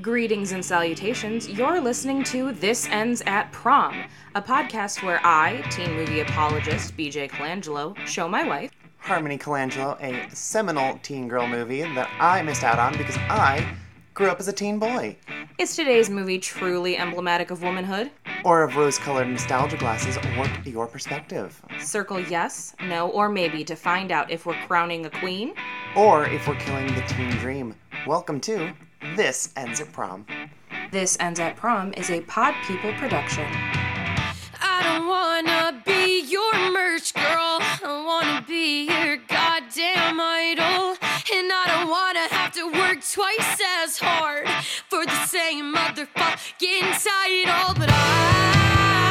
Greetings and salutations. You're listening to This Ends at Prom, a podcast where I, teen movie apologist BJ Colangelo, show my wife, Harmony Colangelo, a seminal teen girl movie that I missed out on because I grew up as a teen boy. Is today's movie truly emblematic of womanhood? Or of rose colored nostalgia glasses warp your perspective. Circle yes, no, or maybe to find out if we're crowning a queen. Or if we're killing the teen dream. Welcome to This Ends at Prom. This Ends at Prom is a Pod People production. I don't wanna be your merch girl. I wanna be your goddamn idol. And I don't wanna have to work twice as hard for the same motherfucking title. But I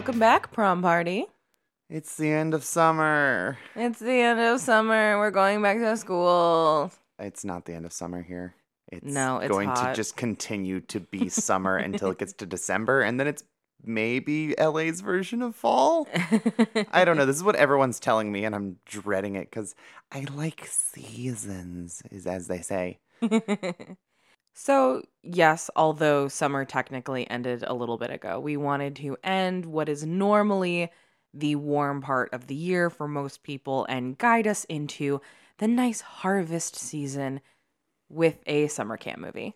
Welcome back, prom party. It's the end of summer. It's the end of summer. We're going back to school. It's not the end of summer here. It's No, it's going hot. to just continue to be summer until it gets to December, and then it's maybe LA's version of fall. I don't know. This is what everyone's telling me, and I'm dreading it because I like seasons, is as they say. so, yes, although summer technically ended a little bit ago, we wanted to end what is normally the warm part of the year for most people and guide us into the nice harvest season with a summer camp movie.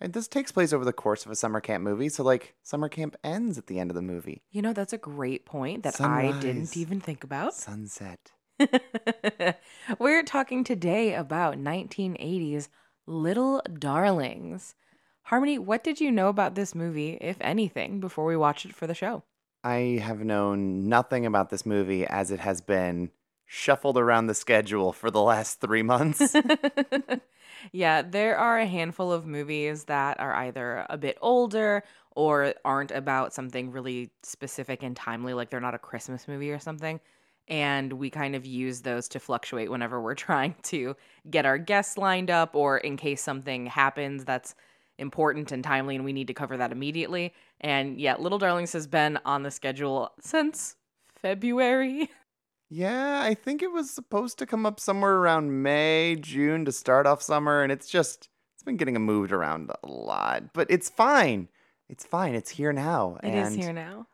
And this takes place over the course of a summer camp movie, so like summer camp ends at the end of the movie. You know, that's a great point that I Sunrise. didn't even think about. Sunset. We're talking today about 1980s Little Darlings. Harmony, what did you know about this movie, if anything, before we watched it for the show? I have known nothing about this movie as it has been shuffled around the schedule for the last three months. yeah, there are a handful of movies that are either a bit older or aren't about something really specific and timely, like they're not a Christmas movie or something. And we kind of use those to fluctuate whenever we're trying to get our guests lined up or in case something happens that's important and timely and we need to cover that immediately. And yeah, Little Darlings has been on the schedule since February. yeah, I think it was supposed to come up somewhere around May, June to start off summer, and it's just it's been getting moved around a lot. But it's fine. It's fine. It's here now. It is and here now.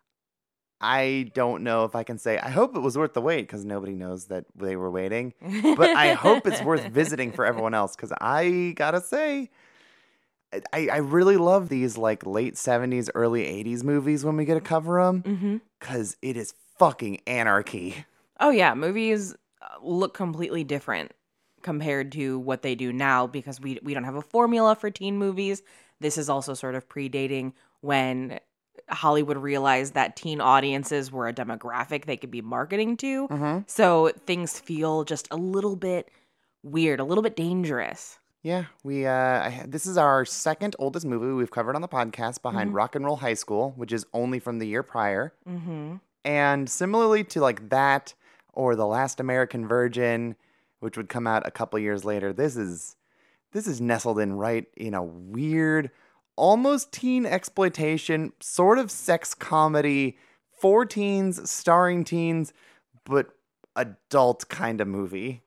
I don't know if I can say I hope it was worth the wait because nobody knows that they were waiting. but I hope it's worth visiting for everyone else because I gotta say, I, I really love these like late 70s, early 80s movies when we get to cover them because it is fucking anarchy. Oh yeah, movies uh, look completely different compared to what they do now because we we don't have a formula for teen movies. This is also sort of predating when Hollywood realized that teen audiences were a demographic they could be marketing to. Mm-hmm. So things feel just a little bit weird, a little bit dangerous. Yeah, we. Uh, I, this is our second oldest movie we've covered on the podcast, behind Mhm. Rock and Roll High School, which is only from the year prior. Mm-hmm. And similarly to like that or The Last American Virgin, which would come out a couple years later, this is this is nestled in right in a weird, almost teen exploitation, sort of sex comedy for teens, starring teens, but adult kind of movie.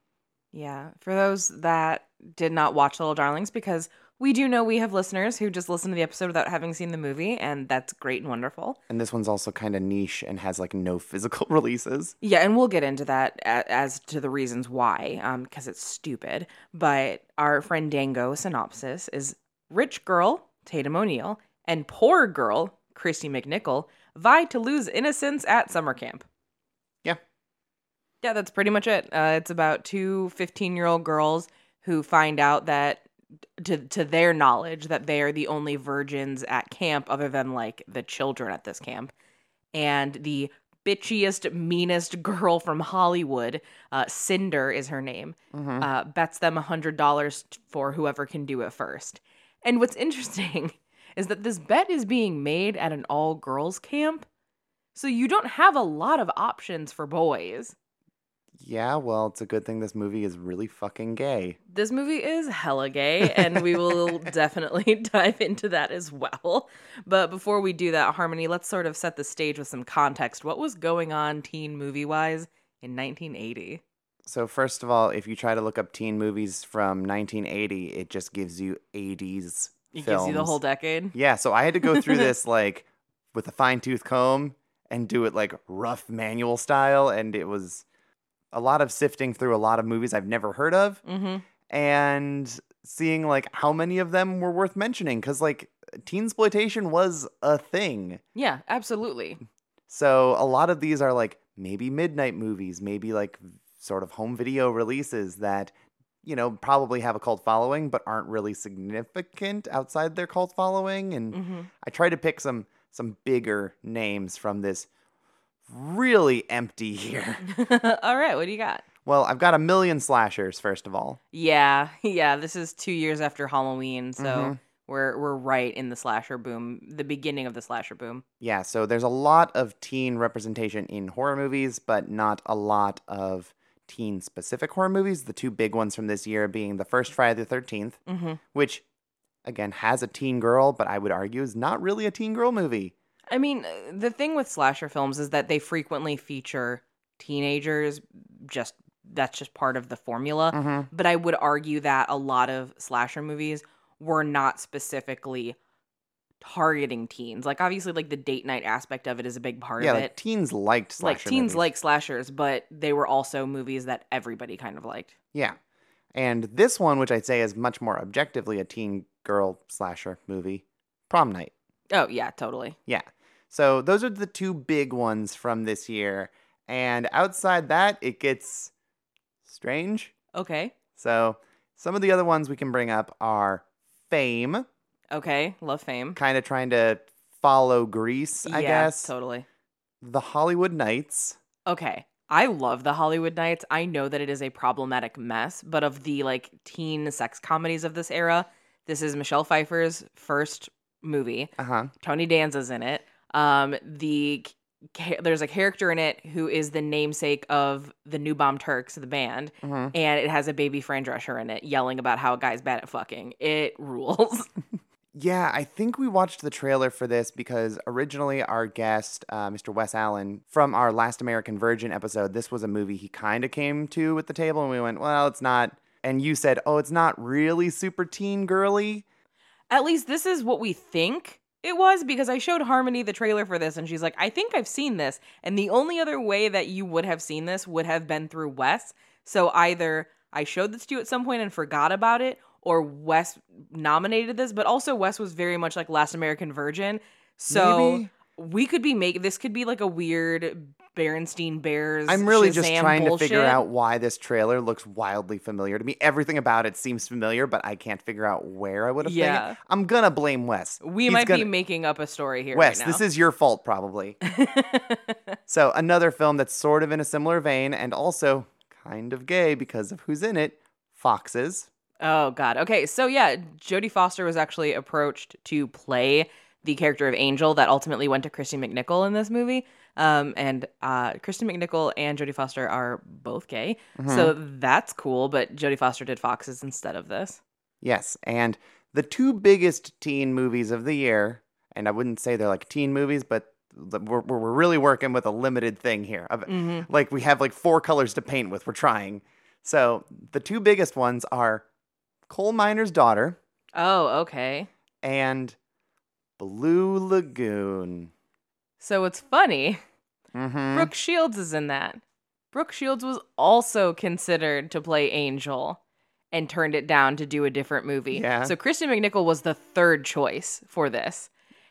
Yeah, for those that did not watch Little Darlings, because we do know we have listeners who just listen to the episode without having seen the movie, and that's great and wonderful. And this one's also kind of niche and has like no physical releases. Yeah, and we'll get into that as to the reasons why, um, because it's stupid. But our friend Dango synopsis is rich girl Tatum O'Neal and poor girl Kristy McNichol vie to lose innocence at summer camp. Yeah. Yeah, that's pretty much it. Uh, it's about two 15 year old girls who find out that, to, to their knowledge, that they are the only virgins at camp other than like the children at this camp. And the bitchiest, meanest girl from Hollywood, uh, Cinder is her name, Mhm. uh, bets them $100 for whoever can do it first. And what's interesting is that this bet is being made at an all girls camp. So you don't have a lot of options for boys. Yeah, well, it's a good thing this movie is really fucking gay. This movie is hella gay, and we will definitely dive into that as well. But before we do that, Harmony, let's sort of set the stage with some context. What was going on teen movie wise in 1980? So, first of all, if you try to look up teen movies from 1980, it just gives you 80s It gives you the whole decade. Yeah, so I had to go through this like with a fine tooth comb and do it like rough manual style, and it was a lot of sifting through a lot of movies I've never heard of Mm-hmm. and seeing like how many of them were worth mentioning because like teen exploitation was a thing. Yeah, absolutely. So a lot of these are like maybe midnight movies, maybe like sort of home video releases that you know probably have a cult following but aren't really significant outside their cult following and Mm-hmm. I tried to pick some some bigger names from this really empty year. all right, what do you got? well, I've got a million slashers first of all. Yeah, yeah. This is two years after Halloween, so Mhm. we're we're right in the slasher boom, the beginning of the slasher boom. Yeah, so there's a lot of teen representation in horror movies, but not a lot of teen specific horror movies. The two big ones from this year being the first Friday the 13th, Mm-hmm. which again has a teen girl, but I would argue is not really a teen girl movie. I mean, uh, the thing with slasher films is that they frequently feature teenagers. Just that's just part of the formula. Mhm. But I would argue that a lot of slasher movies were not specifically targeting teens. Like obviously, like the date night aspect of it is a big part Yeah, of like it. teens liked slasher like teens movies. like slashers, but they were also movies that everybody kind of liked. Yeah. And this one, which I'd say is much more objectively a teen girl slasher movie, Prom Night. Oh yeah, totally. Yeah. So those are the two big ones from this year. And outside that, it gets strange. Okay. So some of the other ones we can bring up are Fame, Okay. Love fame. kind of trying to follow Grease, I yeah, guess. Totally. The Hollywood Knights. Okay. I love the Hollywood Knights. I know that it is a problematic mess, but of the like teen sex comedies of this era, this is Michelle Pfeiffer's first movie. Uh huh. Tony Danza's in it. Um, the there's a character in it who is the namesake of the New Bomb Turks, the band, hmm and it has a baby Fran Drescher in it yelling about how a guy's bad at fucking. It rules. Yeah, I think we watched the trailer for this because originally our guest, uh, Mr. Wes Allen, from our Last American Virgin episode, this was a movie he kind of came to with the table, and we went, well, it's not. And you said, oh, it's not really super teen girly. At least this is what we think it was because I showed Harmony the trailer for this and she's like, I think I've seen this. And the only other way that you would have seen this would have been through Wes. So either I showed this to you at some point and forgot about it, or Wes nominated this, but also Wes was very much like Last American Virgin. So Maybe. we could be making this could be like a weird Berenstein Bears. I'm really just Shazam trying to figure out why this trailer looks wildly familiar to me. Everything about it seems familiar, but I can't figure out where I would have Yeah. seen it. I'm gonna blame Wes. We He's might gonna- be making up a story here. Wes, right this is your fault, probably. so, another film that's sort of in a similar vein and also kind of gay because of who's in it Foxes. Oh God. Okay, so yeah, Jodie Foster was actually approached to play the character of Angel that ultimately went to Kristy McNichol in this movie. Um, and uh, Kristy McNichol and Jodie Foster are both gay, so that's cool. But Jodie Foster did Foxes instead of this. Yes, and the two biggest teen movies of the year, and I wouldn't say they're like teen movies, but we're, we're we're really working with a limited thing here. Mm-hmm. Like we have like four colors to paint with. We're trying. So the two biggest ones are Coal Miner's Daughter Oh, okay. and Blue Lagoon. So it's funny. Mm-hmm. Brooke Shields is in that. Brooke Shields was also considered to play Angel and turned it down to do a different movie. Yeah. So Christian McNichol was the third choice for this.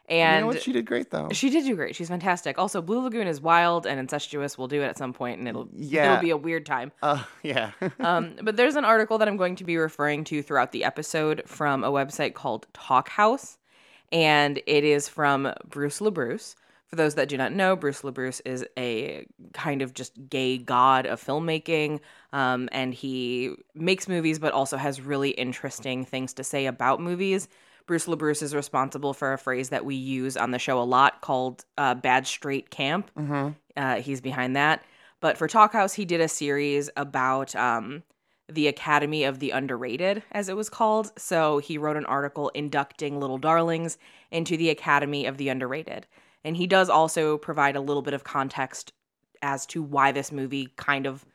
And you know what? She did great though. She did do great. She's fantastic. Also, Blue Lagoon is wild and incestuous. We'll do it at some point, and it'll Yeah. it'll be a weird time. Uh, yeah. Um, but there's an article that I'm going to be referring to throughout the episode from a website called Talkhouse, and it is from Bruce LaBruce. For those that do not know, Bruce LaBruce is a kind of just gay god of filmmaking, um, and he makes movies, but also has really interesting things to say about movies. Bruce LaBruce is responsible for a phrase that we use on the show a lot called uh, "bad straight camp." mm-hmm. Uh, he's behind that. But for Talkhouse, he did a series about um, the Academy of the Underrated, as it was called. So he wrote an article inducting Little Darlings into the Academy of the Underrated. And he does also provide a little bit of context as to why this movie kind of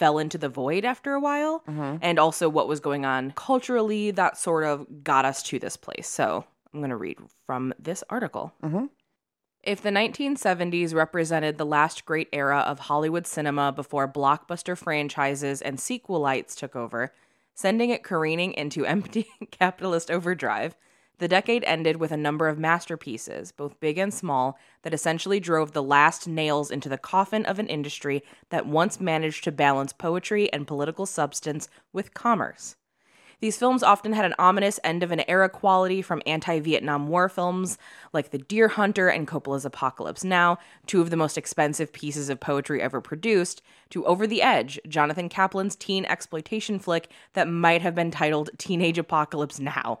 fell into the void after a while mm-hmm. and also what was going on culturally that sort of got us to this place. So I'm going to read from this article. Mm-hmm. If the 1970s represented the last great era of Hollywood cinema before blockbuster franchises and sequelitis took over, sending it careening into empty capitalist overdrive, the decade ended with a number of masterpieces, both big and small, that essentially drove the last nails into the coffin of an industry that once managed to balance poetry and political substance with commerce. These films often had an ominous end of an era quality from anti Vietnam War films like The Deer Hunter and Coppola's Apocalypse Now, two of the most expensive pieces of poetry ever produced, to Over the Edge, Jonathan Kaplan's teen exploitation flick that might have been titled Teenage Apocalypse Now.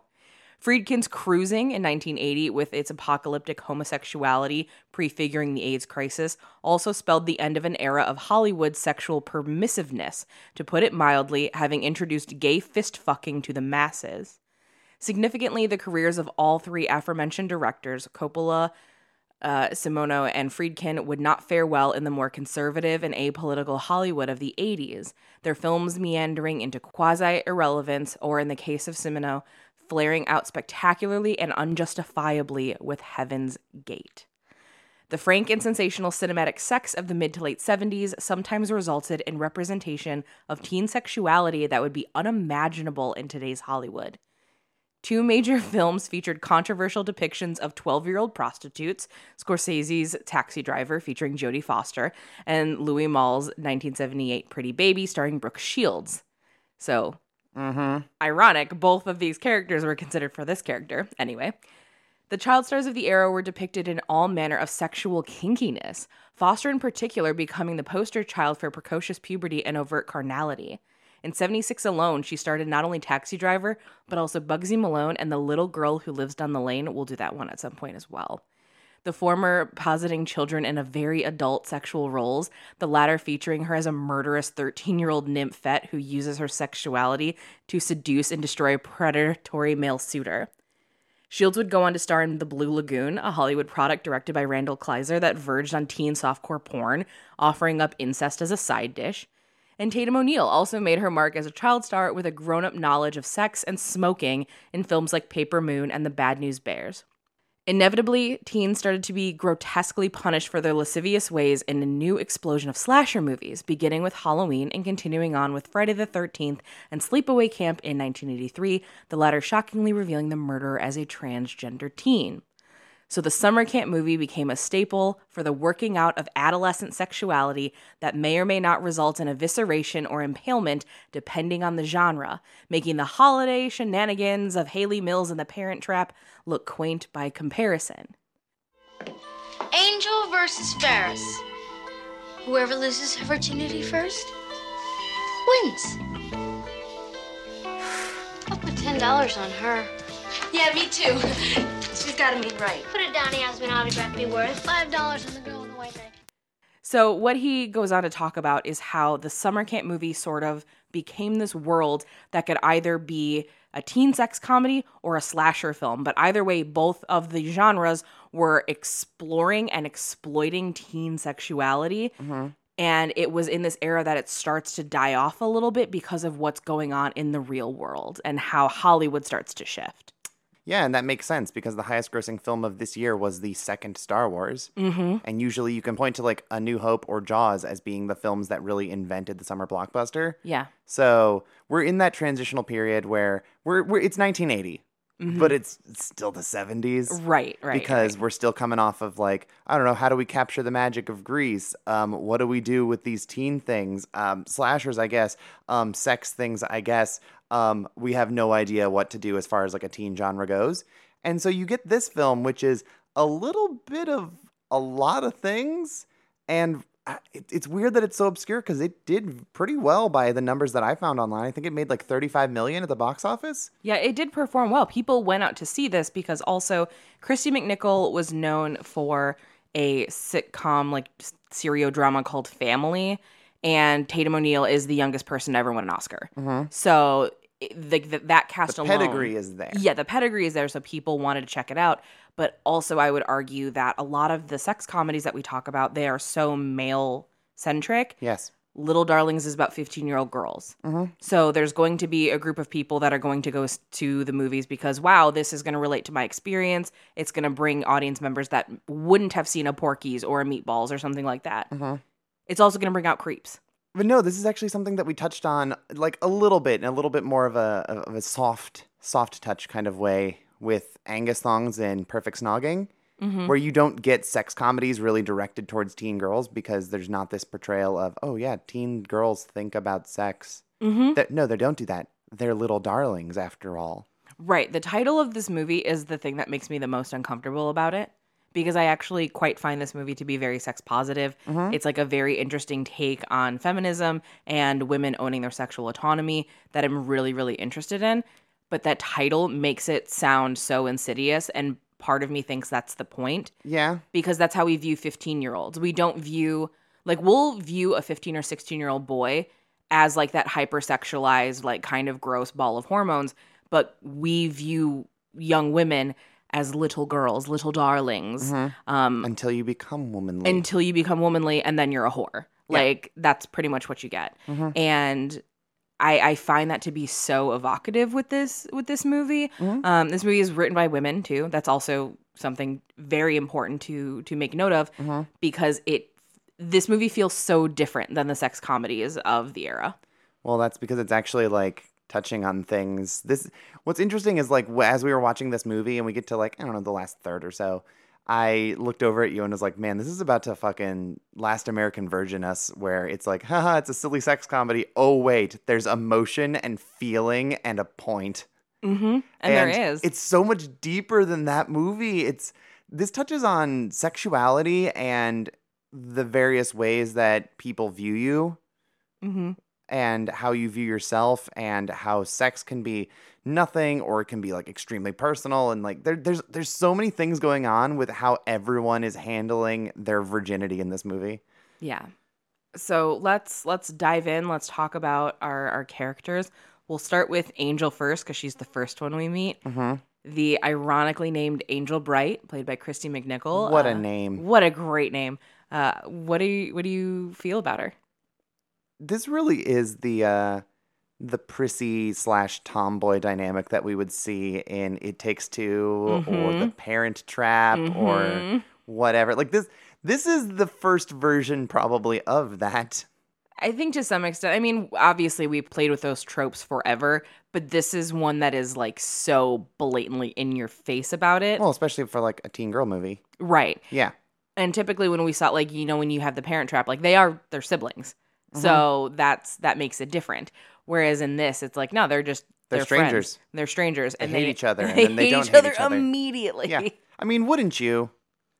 Friedkin's Cruising in 1980, with its apocalyptic homosexuality prefiguring the AIDS crisis, also spelled the end of an era of Hollywood sexual permissiveness, to put it mildly, having introduced gay fist fucking to the masses. Significantly, the careers of all three aforementioned directors, Coppola, uh, Cimino, and Friedkin, would not fare well in the more conservative and apolitical Hollywood of the 80s, their films meandering into quasi irrelevance, or in the case of Cimino, flaring out spectacularly and unjustifiably with Heaven's Gate. The frank and sensational cinematic sex of the mid to late 70s sometimes resulted in representation of teen sexuality that would be unimaginable in today's Hollywood. Two major films featured controversial depictions of 12 year old prostitutes Scorsese's Taxi Driver, featuring Jodie Foster, and Louis Malle's 1978 Pretty Baby, starring Brooke Shields. So, Mm-hmm. ironic, both of these characters were considered for this character. Anyway, the child stars of the era were depicted in all manner of sexual kinkiness, Foster in particular becoming the poster child for precocious puberty and overt carnality. In 76 alone, she started not only Taxi Driver, but also Bugsy Malone and The Little Girl Who Lives Down the Lane. We'll do that one at some point as well. The former positing children in a very adult sexual roles, the latter featuring her as a murderous 13 year old nymphette who uses her sexuality to seduce and destroy a predatory male suitor. Shields would go on to star in The Blue Lagoon, a Hollywood product directed by Randall Kleiser that verged on teen softcore porn, offering up incest as a side dish. And Tatum O'Neal also made her mark as a child star with a grown up knowledge of sex and smoking in films like Paper Moon and The Bad News Bears. Inevitably, teens started to be grotesquely punished for their lascivious ways in a new explosion of slasher movies, beginning with Halloween and continuing on with Friday the 13th and Sleepaway Camp in 1983, the latter shockingly revealing the murderer as a transgender teen. So the summer camp movie became a staple for the working out of adolescent sexuality that may or may not result in evisceration or impalement depending on the genre, making the holiday shenanigans of Hayley Mills and the Parent Trap look quaint by comparison. Angel versus Ferris. Whoever loses her virginity first wins. I'll put ten dollars on her. Yeah, me too. She's got to mean right. Put a Donny Osmond autograph be worth five dollars on the girl in the white dress. So, what he goes on to talk about is how the summer camp movie sort of became this world that could either be a teen sex comedy or a slasher film. But either way, both of the genres were exploring and exploiting teen sexuality. Mm-hmm. And it was in this era that it starts to die off a little bit because of what's going on in the real world and how Hollywood starts to shift. Yeah, and that makes sense because the highest grossing film of this year was the second Star Wars. Mm-hmm. And usually you can point to like A New Hope or Jaws as being the films that really invented the summer blockbuster. Yeah. So we're in that transitional period where we're, we're it's 1980, but it's, it's still the 70s. Right, right. Because we're still coming off of like, I don't know, how do we capture the magic of Grease? Um, what do we do with these teen things? Um, slashers, I guess. Um, sex things, I guess. Um, we have no idea what to do as far as like a teen genre goes. And so you get this film, which is a little bit of a lot of things. And uh, it, it's weird that it's so obscure because it did pretty well by the numbers that I found online. I think it made like 35 million at the box office. Yeah, it did perform well. People went out to see this because also Kristy McNichol was known for a sitcom like serial drama called Family, and Tatum O'Neal is the youngest person to ever win an Oscar. So the, that cast Mm-hmm. The alone, pedigree is there. yeah, the pedigree is there, so people wanted to check it out. But also, I would argue that a lot of the sex comedies that we talk about, they are so male centric. Yes. Little Darlings is about 15 year old girls. So there's going to be a group of people that are going to go to the movies because, wow, this is going to relate to my experience. It's going to bring audience members that wouldn't have seen a Porky's or a Meatballs or something like that. It's also going to bring out creeps. But no, this is actually something that we touched on like a little bit in a little bit more of a of a soft soft touch kind of way with Angus Thongs and Perfect Snogging, where you don't get sex comedies really directed towards teen girls because there's not this portrayal of oh yeah, teen girls think about sex. Mm-hmm. That no, they don't do that. They're little darlings after all. Right. The title of this movie is the thing that makes me the most uncomfortable about it because I actually quite find this movie to be very sex positive. Mm-hmm. It's like a very interesting take on feminism and women owning their sexual autonomy that I'm really, really interested in. But that title makes it sound so insidious. And part of me thinks that's the point Yeah. because that's how we view 15 year olds. We don't view, like, we'll view a 15 or 16 year old boy as like that hypersexualized, like kind of gross ball of hormones, but we view young women as little girls, little darlings, um, Until you become womanly. until you become womanly and then you're a whore. Like, that's pretty much what you get. And I, I find that to be so evocative with this with this movie. Um, this movie is written by women too. That's also something very important to to make note of because it this movie feels so different than the sex comedies of the era. Well, that's because it's actually like touching on things. This what's interesting is like as we were watching this movie and we get to like I don't know the last third or so, I looked over at you and was like, "Man, this is about to fucking Last American Virgin us where it's like, haha, it's a silly sex comedy. Oh wait, there's emotion and feeling and a point." Mm-hmm. And, there is. It's so much deeper than that movie. It's this touches on sexuality and the various ways that people view you mm-hmm. And how you view yourself and how sex can be nothing or it can be like extremely personal and like there, there's there's so many things going on with how everyone is handling their virginity in this movie. Yeah. So let's let's dive in. Let's talk about our our characters. We'll start with Angel first because she's the first one we meet. Mm-hmm. The ironically named Angel Bright, played by Kristy McNichol. What a Uh, name. What a great name. Uh, what do you what do you feel about her? This really is the uh the prissy slash tomboy dynamic that we would see in It Takes 2 or The Parent Trap or Mhm. whatever. Like this this is the first version probably of that. I think to some extent. I mean, obviously we played with those tropes forever, but this is one that is like so blatantly in your face about it. Well, especially for like a teen girl movie. right. Yeah. and typically when we saw like you know when you have the parent trap like they are they're siblings Mm-hmm. so that's that makes it different whereas in this it's like no they're just They're friends. strangers. they're strangers and They hate each other, and they then they hate don't each hate other each other. immediately Yeah. I mean, wouldn't you?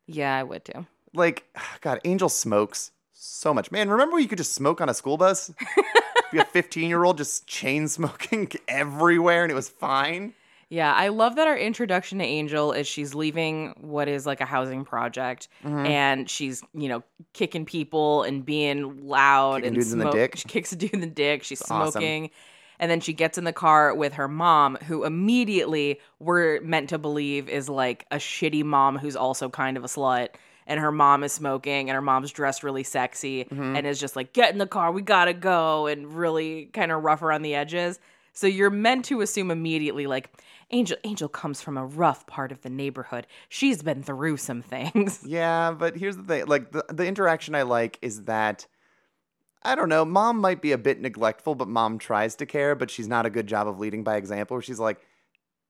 Yeah, i would too Like, God, Angel smokes so much. Man, remember when you could just smoke on a school bus? Be a 15 year old just chain smoking everywhere and it was fine. Yeah i love that our introduction to angel is she's leaving what is like a housing project Mm-hmm. and she's you know kicking people and being loud Kicking and dudes in the dick. she kicks a dude in the dick she's awesome. smoking and then she gets in the car with her mom who immediately we're meant to believe is like a shitty mom who's also kind of a slut and her mom is smoking and her mom's dressed really sexy Mm-hmm. and is just like get in the car we gotta go and really kind of rough around the edges so you're meant to assume immediately like angel angel comes from a rough part of the neighborhood she's been through some things Yeah, but here's the thing like, the, the interaction I like is that. I don't know. Mom might be a bit neglectful, but mom tries to care, but she's not a good job of leading by example. Where she's like,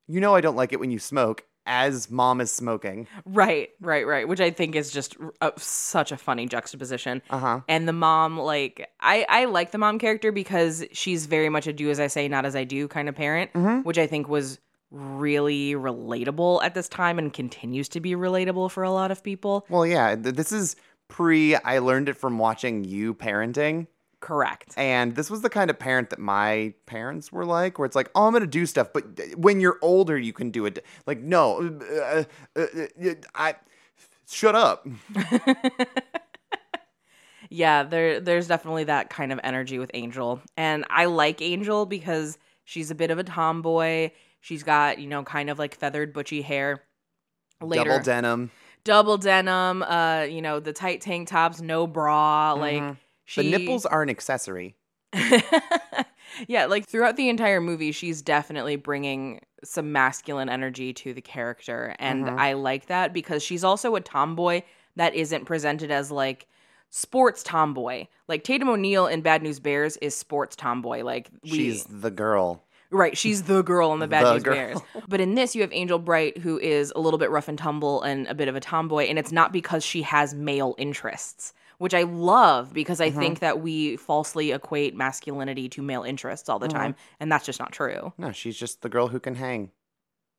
you know, I don't like it when you smoke, as mom is smoking. Right, right, right. Which I think is just uh, such a funny juxtaposition. Uh huh. And the mom, like, I I like the mom character because she's very much a do as I say, not as I do kind of parent, Mhm. which I think was really relatable at this time and continues to be relatable for a lot of people. Well, yeah, th- this is pre. I learned it from watching you parenting. Correct. And this was the kind of parent that my parents were like, where it's like, oh, I'm going to do stuff, but when you're older, you can do it. Like, no, uh, uh, uh, uh, I shut up. Yeah, there there's definitely that kind of energy with Angel. And I like Angel because she's a bit of a tomboy. She's got, you know, kind of like feathered butchy hair. Later, Double denim. double denim, uh, you know, the tight tank tops, no bra, like Mhm. she The nipples are an accessory. yeah, like throughout the entire movie, she's definitely bringing some masculine energy to the character. And Mhm. I like that because she's also a tomboy that isn't presented as like sports tomboy. Like Tatum O'Neal in Bad News Bears is sports tomboy. Like we She's the girl. Right, she's the girl in the Bad The News girl. Bears. But in this, you have Angel Bright, who is a little bit rough and tumble and a bit of a tomboy, and it's not because she has male interests, which I love because I Mm-hmm. think that we falsely equate masculinity to male interests all the Mm-hmm. time, and that's just not true. No, she's just the girl who can hang.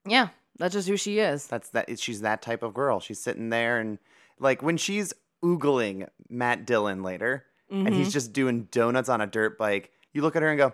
Yeah, that's just who she is. That's that. She's that type of girl. She's sitting there and like when she's oogling Matt Dillon later, and Mm-hmm. he's just doing donuts on a dirt bike. You look at her and go,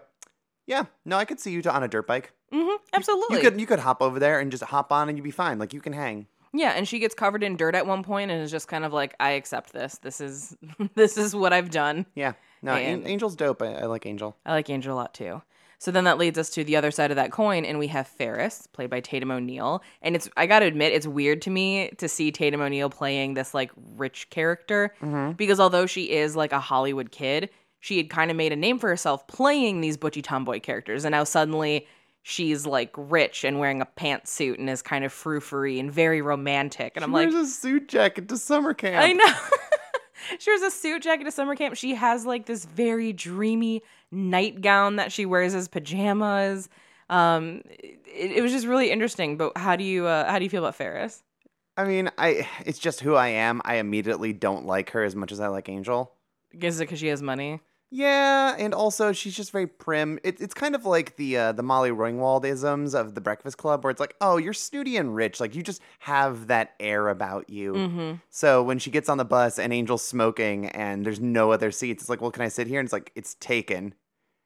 "Yeah, no, I could see you on a dirt bike. Mm-hmm, absolutely. You could you could hop over there and just hop on and you'd be fine. Like you can hang." Yeah, and she gets covered in dirt at one point and is just kind of like, I accept this. This is this is what I've done. Yeah. No, And- Angel's dope. I, I like Angel. I like Angel a lot too. So then that leads us to the other side of that coin, and we have Ferris, played by Tatum O'Neal. And it's I gotta admit, it's weird to me to see Tatum O'Neal playing this like rich character because although she is like a Hollywood kid, she had kind of made a name for herself playing these butchy tomboy characters, and now suddenly she's like rich and wearing a pantsuit and is kind of frou-frou and very romantic. And I'm She like, wears a suit jacket to summer camp. I know. she wears a suit jacket to summer camp. She has like this very dreamy nightgown that she wears as pajamas. Um, it, it was just really interesting. But how do you uh, how do you feel about Ferris? I mean, I it's just who I am. I immediately don't like her as much as I like Angel. Is it because she has money? Yeah, and also she's just very prim. It, it's kind of like the uh, the Molly Ringwald isms of the Breakfast Club, where it's like, oh, you're snooty and rich, like you just have that air about you. Mm-hmm. So when she gets on the bus and Angel's smoking and there's no other seats, it's like, well, can I sit here? And it's like, it's taken,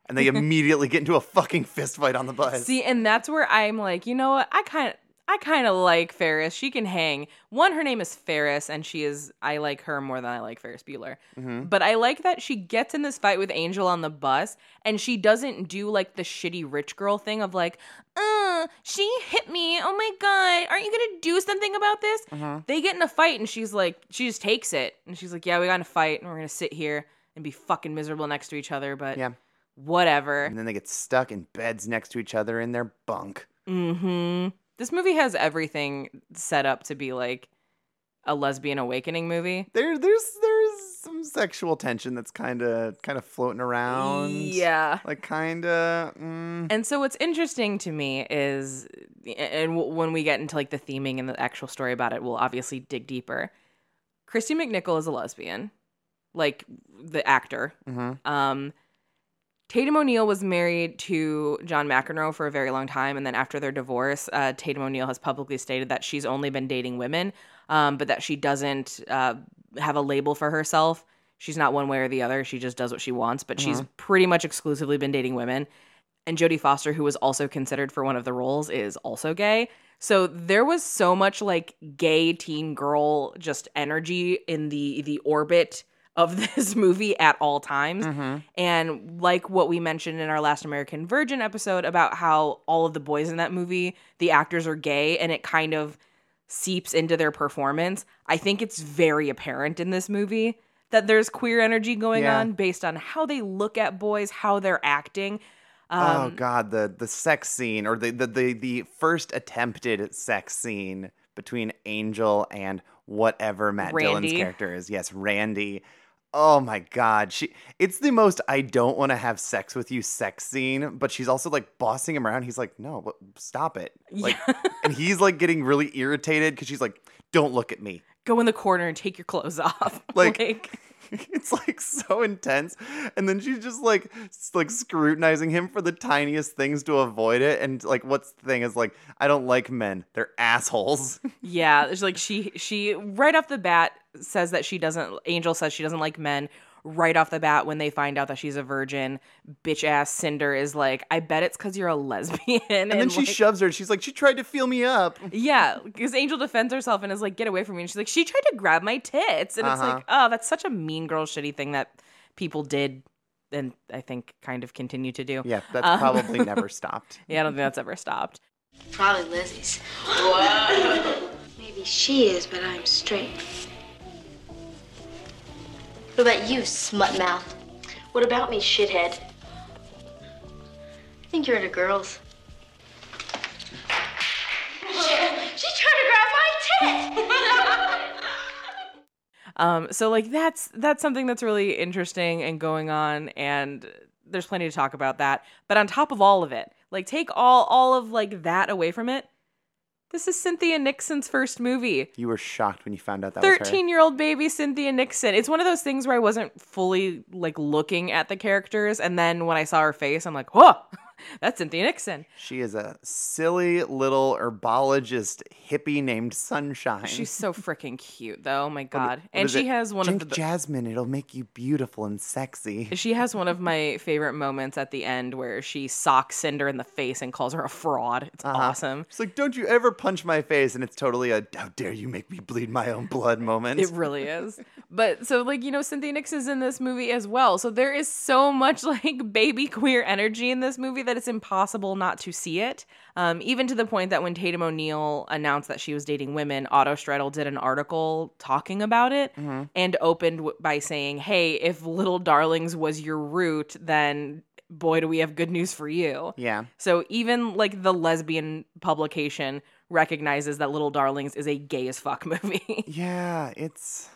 and they immediately get into a fucking fist fight on the bus. See, and that's where I'm like, you know what? I kind of. I kind of like Ferris. She can hang. One, her name is Ferris, and she is. I like her more than I like Ferris Bueller. Mhm. But I like that she gets in this fight with Angel on the bus and she doesn't do like the shitty rich girl thing of like, uh, she hit me. Oh my God. Aren't you going to do something about this? Mhm. They get in a fight and she's like, she just takes it. And she's like, yeah, we got in a fight and we're going to sit here and be fucking miserable next to each other. But Yeah. whatever. And then they get stuck in beds next to each other in their bunk. hmm This movie has everything set up to be like a lesbian awakening movie. There, there's, there's some sexual tension that's kind of, kind of floating around. Yeah. Like kind of. Mm, And so what's interesting to me is, and when we get into like the theming and the actual story about it, we'll obviously dig deeper. Kristy McNichol is a lesbian, like the actor. mhm. Um, Tatum O'Neal was married to John McEnroe for a very long time, and then after their divorce, uh, Tatum O'Neal has publicly stated that she's only been dating women, um, but that she doesn't uh, have a label for herself. She's not one way or the other. She just does what she wants, but she's pretty much exclusively been dating women. And Jodie Foster, who was also considered for one of the roles, is also gay. So there was so much like gay teen girl just energy in the the orbit of this movie at all times. Mhm. And like what we mentioned in our last American Virgin episode about how all of the boys in that movie, the actors are gay and it kind of seeps into their performance. I think it's very apparent in this movie that there's queer energy going Yeah. on based on how they look at boys, how they're acting. oh Um, god, the the sex scene or the, the the the first attempted sex scene between Angel and whatever Matt Dillon's character is. Yes, Randy. Oh my god, she it's the most I don't want to have sex with you sex scene, but she's also like bossing him around. He's like, "No, stop it." Like and he's like getting really irritated cuz she's like, "Don't look at me." Go in the corner and take your clothes off. Like- it's like so intense and then she's just like like scrutinizing him for the tiniest things to avoid it and like what's the thing is like i don't like men they're assholes Yeah, it's like she she right off the bat says that she doesn't Angel says she doesn't like men. right off the bat when they find out that she's a virgin, bitch ass Cinder is like, I bet it's because you're a lesbian. And, And then she like, shoves her. and She's like, she tried to feel me up. Yeah, because Angel defends herself and is like, get away from me. And she's like, she tried to grab my tits. And it's Uh-huh. like, oh, that's such a mean girl shitty thing that people did and I think kind of continue to do. Yeah, that's Um, probably never stopped. Yeah, I don't think that's ever stopped. Probably Lizzie's. Maybe she is, but I'm straight. What about you, smut mouth? What about me, shithead? I think you're into girls. She tried to grab my tit! Um, so like that's that's something that's really interesting and going on, and there's plenty to talk about that. But on top of all of it, like take all all of like that away from it. This is Cynthia Nixon's first movie. You were shocked when you found out that was 13 year old baby Cynthia Nixon. It's one of those things where I wasn't fully like looking at the characters. And then when I saw her face, I'm like, whoa, that's Cynthia Nixon. She is a silly little herbologist hippie named Sunshine. She's so freaking cute, though. Oh my God. What and she it? has one Drink of the. jasmine. It'll make you beautiful and sexy. She has one of my favorite moments at the end where she socks Cinder in the face and calls her a fraud. It's Uh-huh. awesome. She's like, "Don't you ever punch my face?" And it's totally a "How dare you make me bleed my own blood" moment. It really is. But so like, you know, Cynthia Nixon's in this movie as well. So there is so much like baby queer energy in this movie that it's impossible not to see it. Um, even to the point that when Tatum O'Neal announced that she was dating women, Autostraddle did an article talking about it and opened w- by saying, "Hey, if Little Darlings was your root, then boy, do we have good news for you." yeah, So even like the lesbian publication recognizes that Little Darlings is a gay as fuck movie. yeah. It's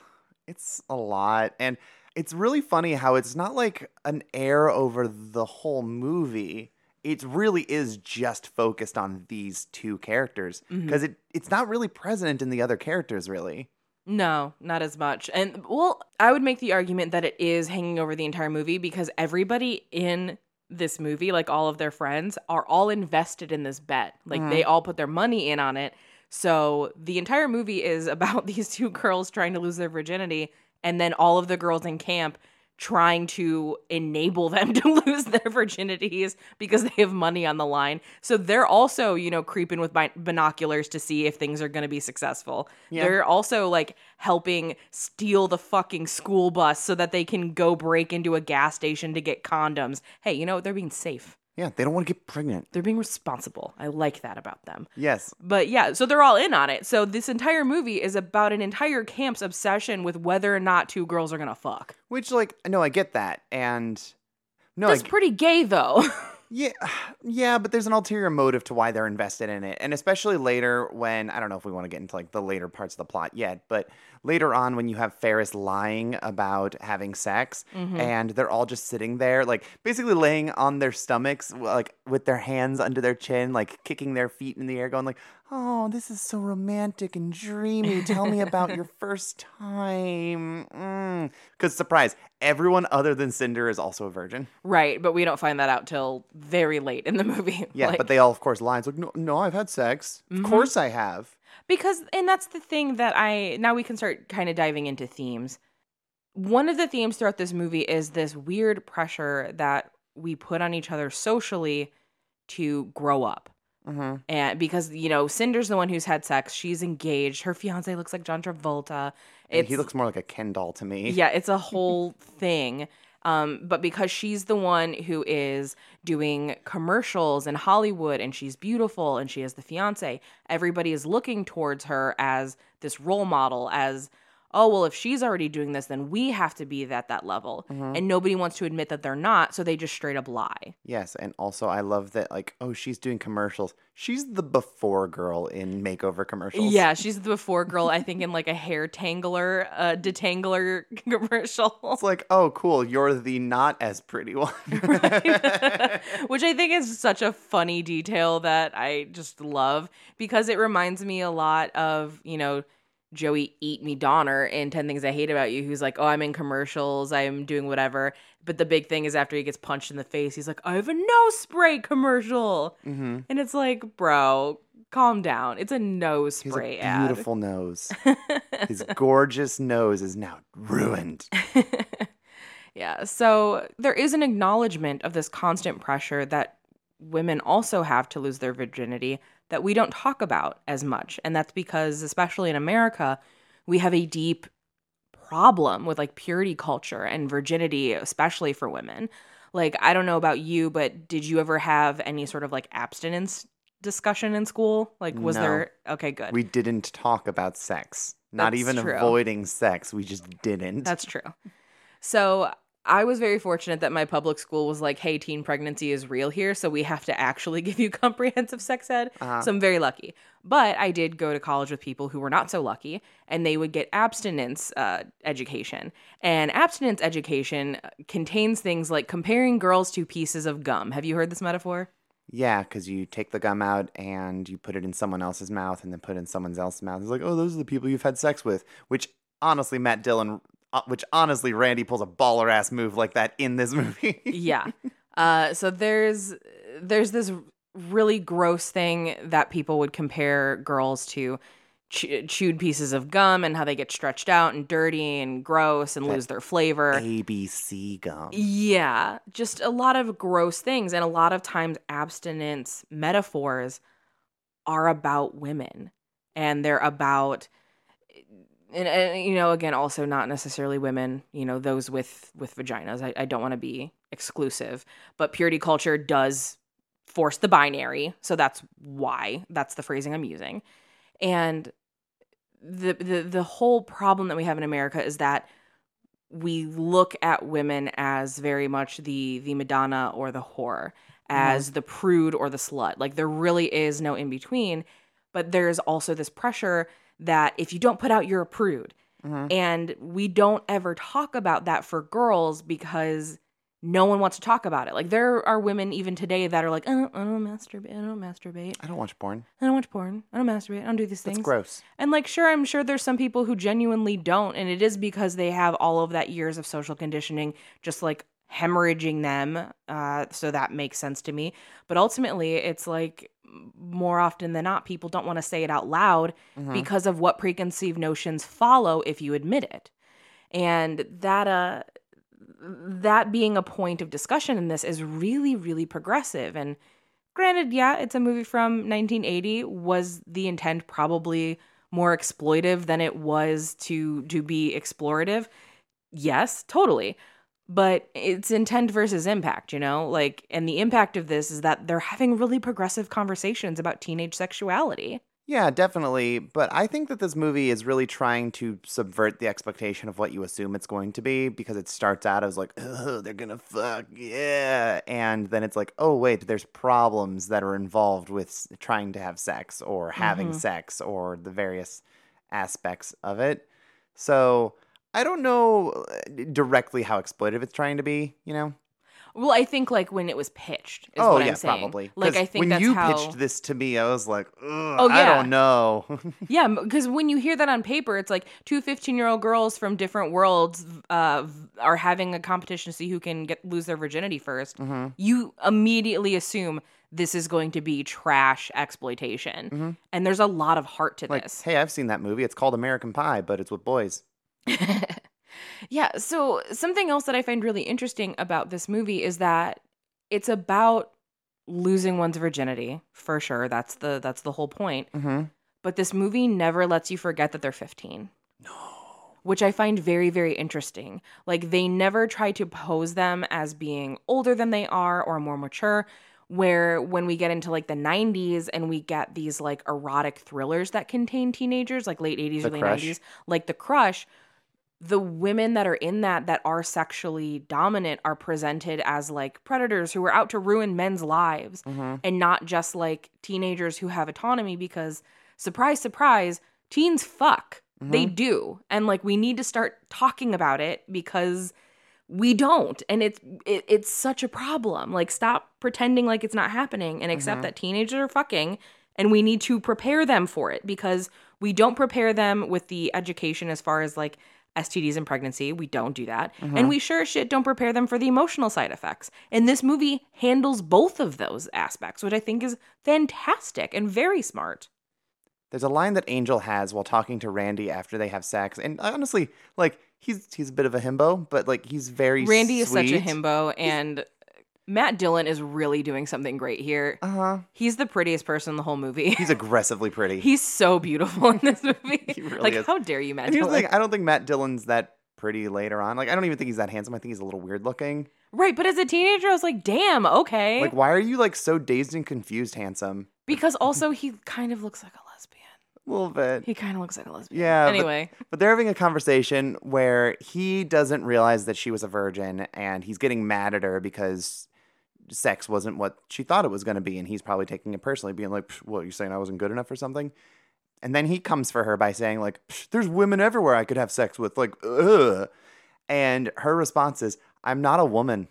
it's a lot, and it's really funny how it's not like an air over the whole movie. It really is just focused on these two characters Mm-hmm. because it it's not really present in the other characters really. No, not as much. And well, I would make the argument that it is hanging over the entire movie because everybody in this movie, like all of their friends, are all invested in this bet. Like they all put their money in on it. So the entire movie is about these two girls trying to lose their virginity and then all of the girls in camp trying to enable them to lose their virginities because they have money on the line. So they're also, you know, creeping with binoculars to see if things are going to be successful. They're also like helping steal the fucking school bus so that they can go break into a gas station to get condoms. Hey, you know, they're being safe. Yeah, they don't want to get pregnant. They're being responsible. I like that about them. Yes, But yeah, so they're all in on it. So this entire movie is about an entire camp's obsession with whether or not two girls are going to fuck. which like no, I get that, and no, That's I, pretty gay though. Yeah, yeah, but there's an ulterior motive to why they're invested in it, and especially later when I don't know if we want to get into like the later parts of the plot yet, but later on when you have Ferris lying about having sex, mm-hmm. and they're all just sitting there, like basically laying on their stomachs, like with their hands under their chin, like kicking their feet in the air, going like, "Oh, this is so romantic and dreamy. Tell me about your first time." Mm. Because surprise, everyone other than Cinder is also a virgin. right, but we don't find that out till very late in the movie. Yeah, Like- but they all, of course, lie. It's like, no, no, I've had sex. Of mm-hmm. course I have. Because and that's the thing that I now we can start kind of diving into themes. One of the themes throughout this movie is this weird pressure that we put on each other socially to grow up. Mm-hmm. And because you know, Cinder's the one who's had sex, she's engaged. Her fiance looks like John Travolta. he looks more like a Ken doll to me. yeah, it's a whole thing. Um, but because she's the one who is doing commercials in Hollywood and she's beautiful and she has the fiance, everybody is looking towards her as this role model, as, oh, well, if she's already doing this, then we have to be at that level. And nobody wants to admit that they're not, so they just straight up lie. Yes, and also I love that, like, oh, she's doing commercials. She's the before girl in makeover commercials. Yeah, she's the before girl, I think, in like a hair tangler, uh, detangler commercial. It's like, oh, cool, you're the not as pretty one. Which I think is such a funny detail that I just love because it reminds me a lot of, you know, Joey Eat Me Donner in 10 Things I Hate About You, who's like, oh, I'm in commercials, I'm doing whatever. But the big thing is after he gets punched in the face, he's like, I have a nose spray commercial. mm-hmm. And it's like, bro, calm down. It's a nose spray a ad. beautiful nose. His gorgeous nose is now ruined. Yeah. So there is an acknowledgement of this constant pressure that women also have to lose their virginity that we don't talk about as much. And that's because, especially in America, we have a deep problem with like purity culture and virginity, especially for women. Like, I don't know about you, but did you ever have any sort of like abstinence discussion in school? Like, was No. there? Okay, good. We didn't talk about sex. Not That's even true. avoiding sex. We just didn't. That's true. So I was very fortunate that my public school was like, hey, teen pregnancy is real here. So we have to actually give you comprehensive sex ed. Uh-huh. So I'm very lucky. But I did go to college with people who were not so lucky, and they would get abstinence uh, education. And abstinence education uh, contains things like comparing girls to pieces of gum. Have you heard this metaphor? Yeah, because you take the gum out and you put it in someone else's mouth and then put it in someone else's mouth. It's like, oh, those are the people you've had sex with. Which honestly, Matt Dillon, which honestly, Randy pulls a baller ass move like that in this movie. yeah. Uh, so there's there's this really gross thing that people would compare girls to ch- chewed pieces of gum and how they get stretched out and dirty and gross and That lose their flavor. ABC gum. Yeah, just a lot of gross things and a lot of times abstinence metaphors are about women and they're about and, and you know again also not necessarily women you know those with with vaginas. I, I don't want to be exclusive but purity culture does force the binary so that's why that's the phrasing i'm using. And the the the whole problem that we have in america is that we look at women as very much the the madonna or the whore mm-hmm. as the prude or the slut. Like there really is no in between but there's also this pressure that if you don't put out you're a prude Mhm. and we don't ever talk about that for girls because no one wants to talk about it like there are women even today that are like i don't, I don't masturbate i don't masturbate I don't watch porn. i don't watch porn i don't masturbate i don't do these things. That's gross. and like, sure, I'm sure there's some people who genuinely don't, and it is because they have all of that years of social conditioning just like hemorrhaging them. Uh, so that makes sense to me. But ultimately, it's like more often than not, people don't want to say it out loud Mhm. because of what preconceived notions follow if you admit it. And that, uh, that being a point of discussion in this is really, really progressive. And granted, yeah, it's a movie from 1980. Was the intent probably more exploitive than it was to to be explorative? Yes, totally. But it's intent versus impact, you know? Like and the impact of this is that they're having really progressive conversations about teenage sexuality. Yeah, definitely. But I think that this movie is really trying to subvert the expectation of what you assume it's going to be because it starts out as like, oh, they're gonna fuck, yeah. And then it's like, oh, wait, there's problems that are involved with trying to have sex or having Mhm. sex or the various aspects of it. So I don't know uh, directly how exploitive it's trying to be, you know? Well, I think like when it was pitched is oh, what yeah, I'm saying. probably. Like I think when that's you how pitched this to me, I was like, Ugh, Oh, I don't know. Yeah, because when you hear that on paper, it's like two 15 year old girls from different worlds uh, are having a competition to see who can get lose their virginity 1st Mhm. You immediately assume this is going to be trash exploitation. Mhm. And there's a lot of heart to like, this. hey, I've seen that movie. It's called American Pie, but it's with boys. yeah, so something else that I find really interesting about this movie is that it's about losing one's virginity, for sure. That's the that's the whole point. Mm-hmm. but this movie never lets you forget that they're 15. No. Which I find very, very interesting. Like, they never try to pose them as being older than they are or more mature. Where when we get into like the 90s and we get these like erotic thrillers that contain teenagers, like late 80s, The early Crush. 90s, like The Crush, the women that are in that that are sexually dominant are presented as like predators who are out to ruin men's lives Mm-hmm. and not just like teenagers who have autonomy because surprise surprise teens fuck. They do. And like we need to start talking about it because we don't. And it's it, it's such a problem. Like stop pretending like it's not happening and accept Mhm. that teenagers are fucking and we need to prepare them for it because we don't prepare them with the education as far as like STDs and pregnancy. We don't do that. And mm-hmm. we sure as shit don't prepare them for the emotional side effects. And this movie handles both of those aspects, which I think is fantastic and very smart. There's a line that Angel has while talking to Randy after they have sex, and honestly, like he's he's a bit of a himbo, but like he's very Randy is such a himbo, and Matt Dillon is really doing something great here. Uh-huh. He's the prettiest person in the whole movie. He's aggressively pretty. He's so beautiful in this movie. He really like, is. how dare you, Matt and Dillon? thing, I don't think Matt Dillon's that pretty later on. Like I don't even think he's that handsome. I think he's a little weird looking. Right, but as a teenager, I was like, damn, okay. Like why are you like so dazed and confused handsome? because also he kind of looks like a lesbian. A little bit. He kind of looks like a lesbian. Yeah, but- Anyway, But they're having a conversation where he doesn't realize that she was a virgin and he's getting mad at her because sex wasn't what she thought it was going to be. And he's probably taking it personally, being like, "Psh, What, you saying I wasn't good enough or something? And then he comes for her by saying, like, there's women everywhere I could have sex with. Like, ugh. And her response is, I'm not a woman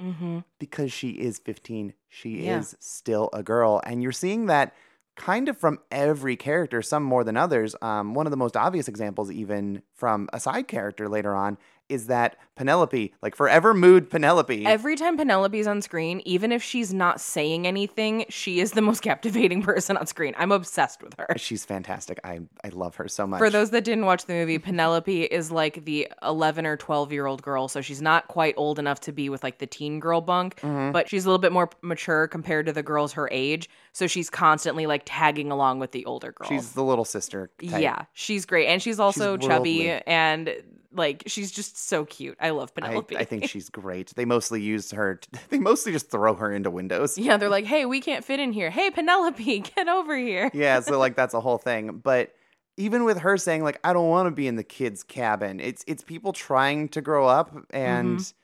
hmm because she is 15. She Yeah. is still a girl. And you're seeing that kind of from every character, some more than others. Um, one of the most obvious examples, even from a side character later on, is that Penelope, like forever mood Penelope. every time Penelope's on screen, even if she's not saying anything, she is the most captivating person on screen. I'm obsessed with her. She's fantastic. I, I love her so much. For those that didn't watch the movie, Penelope is like the 11 or 12 year old girl. So she's not quite old enough to be with like the teen girl bunk, Mm-hmm. but she's a little bit more mature compared to the girls her age. So she's constantly like tagging along with the older girls. She's the little sister. Type. yeah, she's great. And she's also chubby and like she's just so cute. I love Penelope. I think she's great. They mostly use her, they mostly just throw her into windows. yeah, they're like, hey, we can't fit in here. Hey, Penelope, get over here. yeah, so like that's a whole thing. But even with her saying like I don't want to be in the kids' cabin, it's it's people trying to grow up and Mm-hmm.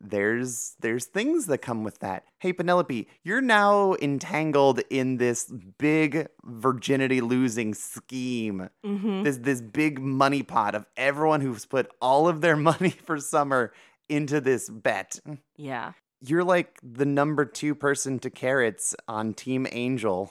There's there's things that come with that. Hey Penelope, you're now entangled in this big virginity losing scheme. hmm This this big money pot of everyone who's put all of their money for summer into this bet. Yeah. You're like the number 2 person to carrots on Team Angel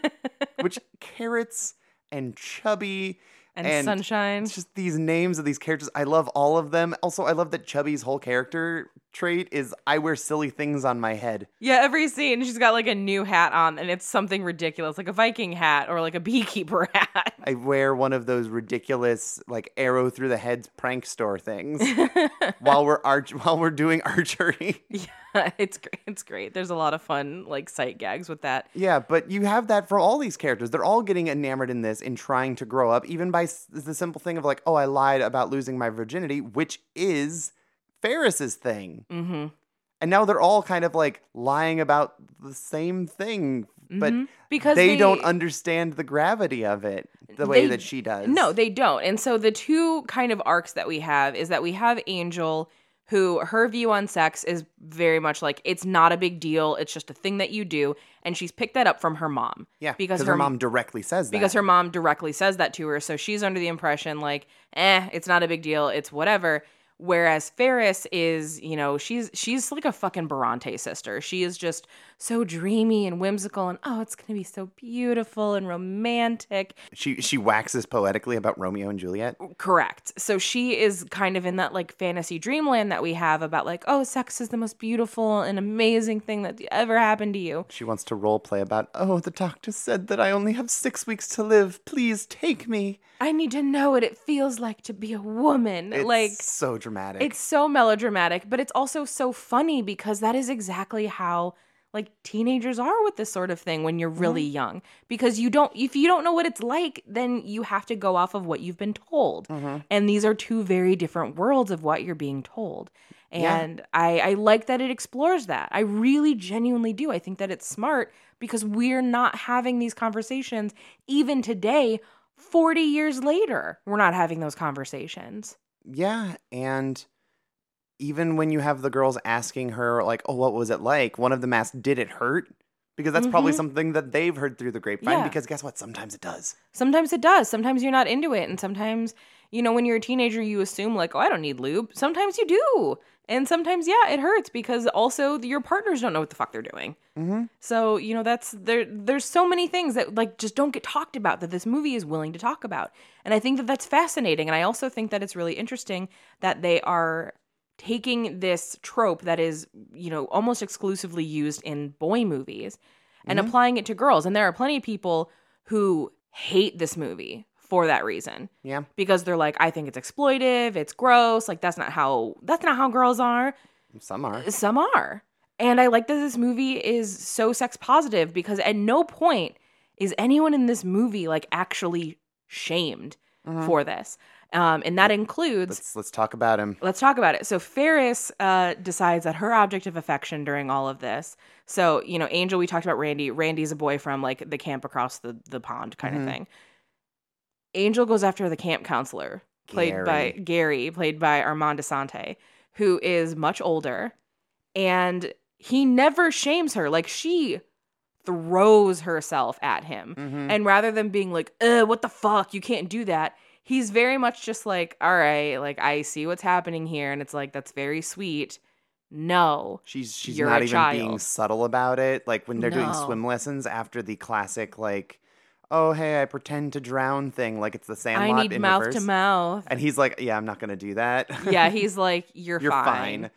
which carrots and chubby and, And sunshine. it's just these names of these characters i love all of them also i love that chubby's whole character trait is i wear silly things on my head Yeah, every scene she's got like a new hat on and it's something ridiculous, like a Viking hat or like a beekeeper hat. i wear one of those ridiculous like arrow through the head prank store things while we're arch while we're doing archery yeah, it's great. It's great. There's a lot of fun like sight gags with that. yeah but you have that for all these characters they're all getting enamored in this and trying to grow up even by s- the simple thing of like oh i lied about losing my virginity which is ferris's thing Mm-hmm. and now they're all kind of like lying about the same thing but Mhm. Because they, they- don't understand the gravity of it the way They- that she does No, they don't. And so the two kind of arcs that we have is that we have Angel who her view on sex is very much like it's not a big deal, it's just a thing that you do and she's picked that up from her mom. yeah because because her her mom directly says that because her mom directly says that to her. So she's under the impression like, eh, it's not a big deal, it's whatever. Whereas Ferris is, you know, she's she's like a fucking Bronte sister. She is just so dreamy and whimsical and oh, it's gonna be so beautiful and romantic. she she waxes poetically about romeo and juliet Correct. So she is kind of in that like fantasy dreamland that we have about like, oh, sex is the most beautiful and amazing thing that ever happened to you. she wants to role play about oh the doctor said that i only have six weeks to live please take me I need to know what it feels like to be a woman. it's like so dramatic It's so melodramatic, but it's also so funny because that is exactly how like teenagers are with this sort of thing when you're really mm-hmm. young. Because you don't if you don't know what it's like then you have to go off of what you've been told. Mm-hmm. And these are two very different worlds of what you're being told. Yeah. and I, I like that it explores that. I really genuinely do. I think that it's smart because we're not having these conversations even today 40 years later we're not having those conversations Yeah, and even when you have the girls asking her like, "Oh, what was it like?" One of them asked, "Did it hurt?" Because that's probably Mhm. something that they've heard through the grapevine. Yeah. Because guess what? Sometimes it does. Sometimes it does. Sometimes you're not into it. And sometimes, you know, when you're a teenager, you assume, like, oh, I don't need lube. Sometimes you do. And sometimes, yeah, it hurts because also your partners don't know what the fuck they're doing. Mm-hmm. So, you know, that's there. There's so many things that like just don't get talked about that this movie is willing to talk about, and I think that that's fascinating. And I also think that it's really interesting that they are taking this trope that is, you know, almost exclusively used in boy movies and applying it to girls. And there are plenty of people who hate this movie for that reason Yeah. because they're like, I think it's exploitive, it's gross, like that's not how that's not how girls are. Some are. Some are. And I like that this movie is so sex positive because at no point is anyone in this movie like actually shamed for this. Um, and that includes Let's let's talk about him. Let's talk about it. So Ferris uh, decides that her object of affection during all of this. So you know, Angel. We talked about Randy. Randy's a boy from like the camp across the the pond kind Mhm. of thing. Angel goes after the camp counselor, played by Gary. Gary, played by Armand Assante, who is much older, and he never shames her. Like she throws herself at him, Mhm. and rather than being like, "Uh, what the fuck? You can't do that." He's very much just like, "All right, like I see what's happening here," and it's like that's very sweet. No, She's she's You're not even being subtle about it. Like when they're doing swim lessons after the classic like, oh hey, I pretend to drown thing, like it's the Sandlot I need in mouth to reverse. mouth. And he's like, yeah, I'm not gonna do that. yeah, he's like, "You're, you're fine." fine.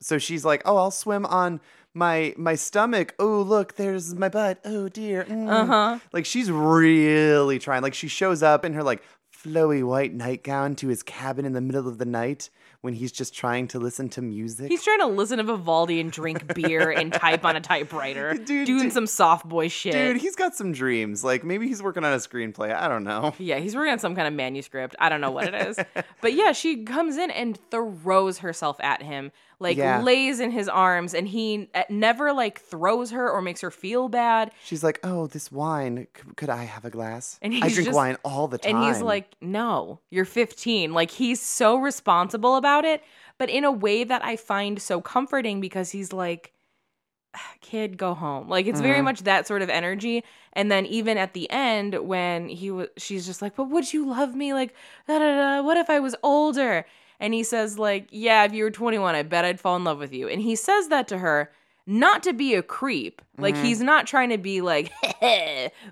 So she's like, oh, I'll swim on my my stomach. Oh look, there's my butt. Oh dear. mm." Uh huh. Like she's really trying. Like she shows up in her like flowy white nightgown to his cabin in the middle of the night when he's just trying to listen to music. He's trying to listen to Vivaldi and drink beer and type on a typewriter, Dude, doing dude- some soft boy shit. Dude, he's got some dreams. Like maybe he's working on a screenplay. I don't know. Yeah, he's working on some kind of manuscript. I don't know what it is. but yeah, she comes in and throws herself at him, like Yeah. lays in his arms, and he uh, never like throws her or makes her feel bad. She's like, "Oh, this wine. C- could I have a glass? And I drink just- wine all the time." And he's like, no, you're 15. Like he's so responsible about it, but in a way that I find so comforting because he's like, kid, go home. Like it's very Mhm. much that sort of energy. And then even at the end, when he was, she's just like, but would you love me? Like, da da da. What if I was older? And he says, like, yeah, if you were 21, I bet I'd fall in love with you. And he says that to her. Not to be a creep. Like Mhm. he's not trying to be like,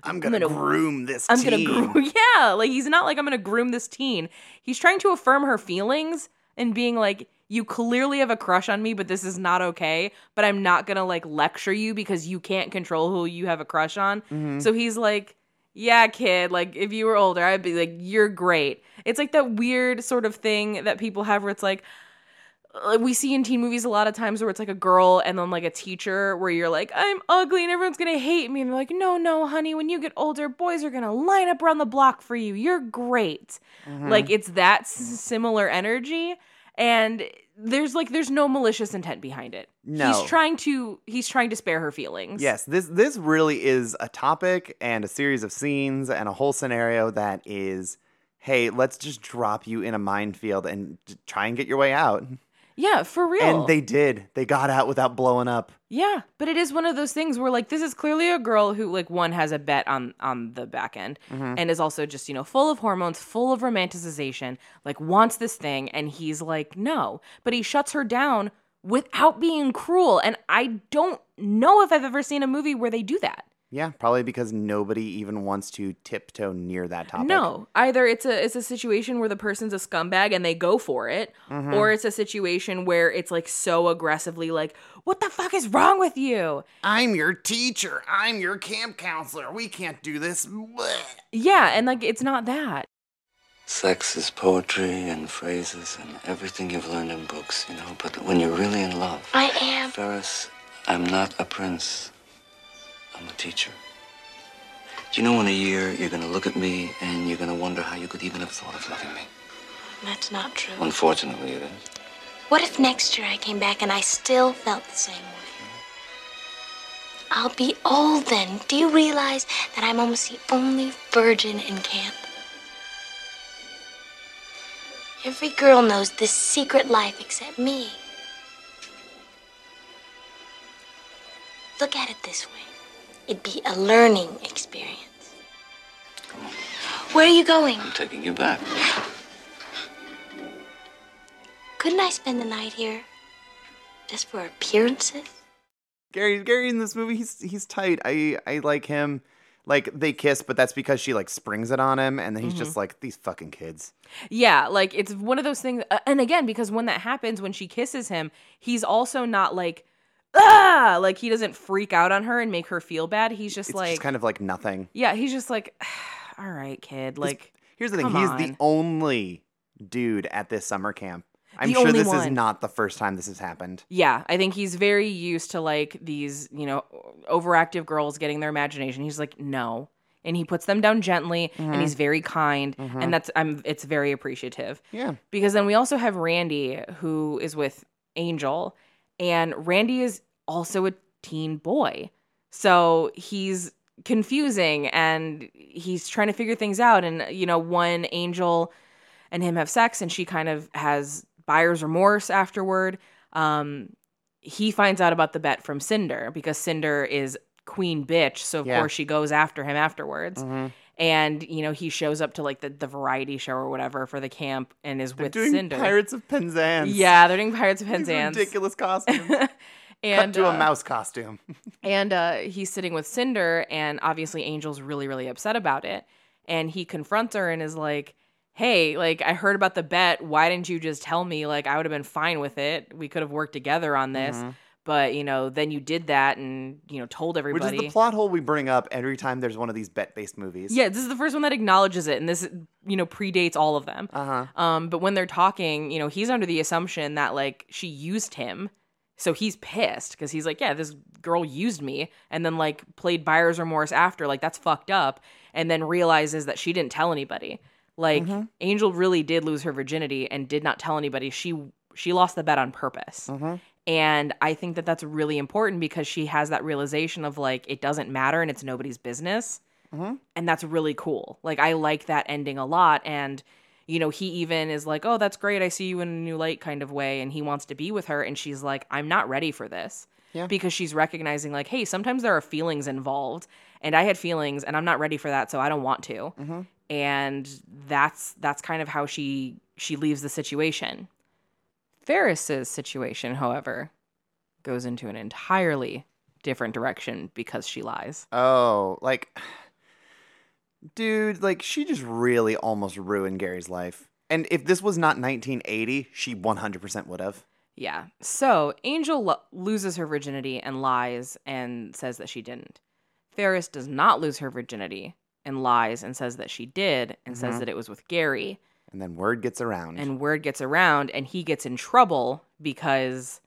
I'm gonna, groom this. I'm gonna groom. Yeah, like he's not like I'm gonna groom this teen. He's trying to affirm her feelings and being like, you clearly have a crush on me, but this is not okay. But I'm not gonna like lecture you because you can't control who you have a crush on. Mhm. So he's like, yeah, kid. Like if you were older, I'd be like, you're great. It's like that weird sort of thing that people have where it's like. We see in teen movies a lot of times where it's like a girl and then like a teacher where you're like, I'm ugly and everyone's gonna hate me. And they're like, no, no, honey, when you get older, boys are gonna line up around the block for you. You're great. Mhm. Like it's that s- similar energy. And there's like there's no malicious intent behind it. No. He's trying to he's trying to spare her feelings. Yes, this this really is a topic and a series of scenes and a whole scenario that is, hey, let's just drop you in a minefield and try and get your way out. Yeah, for real. And they did. They got out without blowing up. Yeah, but it is one of those things where like this is clearly a girl who like one has a bet on on the back end Mm-hmm. and is also just, you know, full of hormones, full of romanticization, like wants this thing and he's like no, but he shuts her down without being cruel and I don't know if I've ever seen a movie where they do that. Yeah, probably because nobody even wants to tiptoe near that topic. No, either it's a it's a situation where the person's a scumbag and they go for it, Mhm. or it's a situation where it's like so aggressively like, "What the fuck is wrong with you?" I'm your teacher. I'm your camp counselor. We can't do this. Blech. Yeah, and like it's not that. Sex is poetry and phrases and everything you've learned in books, you know. But when you're really in love, I am. Ferris, I'm not a prince. I'm a teacher. Do you know in a year you're gonna look at me and you're gonna wonder how you could even have thought of loving me? That's not true. Unfortunately, it is. What if next year I came back and I still felt the same way? I'll be old then. Do you realize that I'm almost the only virgin in camp? Every girl knows this secret life except me. Look at it this way it'd be a learning experience. Come on, Where are you going? I'm taking you back. Couldn't I spend the night here just for appearances? Gary, Gary in this movie, he's he's tight. I I like him. Like they kiss, but that's because she like springs it on him, and then he's Mm-hmm. just like these fucking kids. Yeah, like it's one of those things. uh, and again, because when that happens, when she kisses him, he's also not like, ah, like he doesn't freak out on her and make her feel bad. He's just It's like, just kind of like nothing. yeah, he's just like, all right, kid, like, Here's the thing: he's on. the only dude at this summer camp. I'm sure this is not the first time this has happened. Yeah, I think he's very used to like these, you know, overactive girls getting their imagination. He's like, no. And he puts them down gently and Mm-hmm. he's very kind and that's I'm it's very appreciative. Yeah. Because then we also have Randy who is with Angel and Randy is also a teen boy. So he's confusing and he's trying to figure things out and you know, one Angel and him have sex and she kind of has buyer's remorse afterward. Um, he finds out about the bet from Cinder because Cinder is queen bitch, so of Yeah. course she goes after him afterwards. Mhm. And you know he shows up to like the, the variety show or whatever for the camp and is They're with doing Cinder. Pirates of Penzance. Yeah, they're doing Pirates of These Penzance. ridiculous costumes. and Cut to uh, a mouse costume. and uh, he's sitting with Cinder, and obviously Angel's really, really upset about it. And he confronts her and is like, Hey, like, I heard about the bet. Why didn't you just tell me? Like, I would have been fine with it. We could have worked together on this. Mhm. But, you know, then you did that and, you know, told everybody. Which is the plot hole we bring up every time there's one of these bet-based movies. yeah, this is the first one that acknowledges it. And this, you know, predates all of them. Uh huh. Um, but when they're talking, you know, he's under the assumption that like she used him. So he's pissed because he's like, yeah, this girl used me and then like played buyer's remorse after. Like, that's fucked up. And then realizes that she didn't tell anybody. Like, Angel really did lose her virginity and did not tell anybody. She she lost the bet on purpose. Mhm. And I think that that's really important because she has that realization of like, it doesn't matter and it's nobody's business. Mhm. And that's really cool. Like, I like that ending a lot. And, you know, he even is like, oh, that's great. I see you in a new light kind of way. And he wants to be with her. And she's like, I'm not ready for this. Yeah. Because she's recognizing, like, hey, sometimes there are feelings involved. And I had feelings and I'm not ready for that. So I don't want to. Mhm. And that's that's kind of how she she leaves the situation. Ferris's situation, however, goes into an entirely different direction because she lies. Oh, like, dude, like she just really almost ruined Gary's life. And if this was not 1980, she 100% would have. Yeah. So Angel lo- loses her virginity and lies and says that she didn't. Ferris does not lose her virginity and lies and says that she did and says Mhm. that it was with Gary. And then word gets around. And word gets around and he gets in trouble because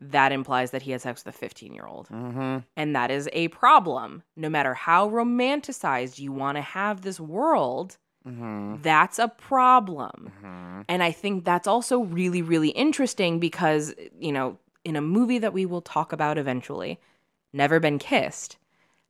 that implies that he had sex with a 15 year old. mm-hmm. And that is a problem. No matter how romanticized you want to have this world, Mm-hmm. that's a problem. Mm-hmm. And I think that's also really, really interesting because, you know, in a movie that we will talk about eventually, Never Been Kissed,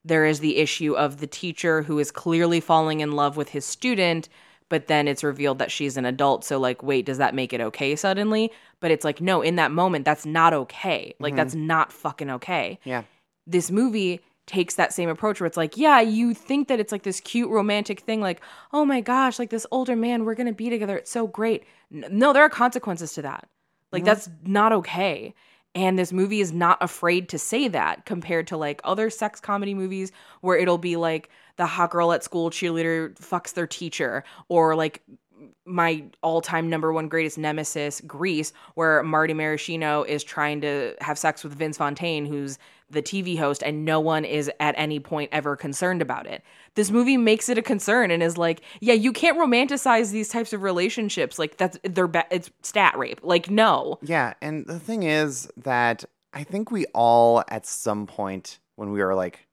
there is the issue of the teacher who is clearly falling in love with his student, but then it's revealed that she's an adult. So, like, wait, does that make it okay suddenly? But it's like, no, in that moment, that's not okay. Like, that's mm-hmm. not fucking okay Yeah. this movie takes that same approach where it's like, yeah, you think that it's like this cute romantic thing, like, oh my gosh, like this older man, we're gonna be together. It's so great. No, there are consequences to that. Like, that's not okay. And this movie is not afraid to say that compared to like other sex comedy movies where it'll be like the hot girl at school cheerleader fucks their teacher or like my all-time number one greatest nemesis, Grease, where Marty Maraschino is trying to have sex with Vince Fontaine, who's the TV host, and no one is at any point ever concerned about it. This movie makes it a concern and is like, yeah, you can't romanticize these types of relationships. Like that's they're ba- it's stat rape. Like no, Yeah, and the thing is that I think we all at some point when we were like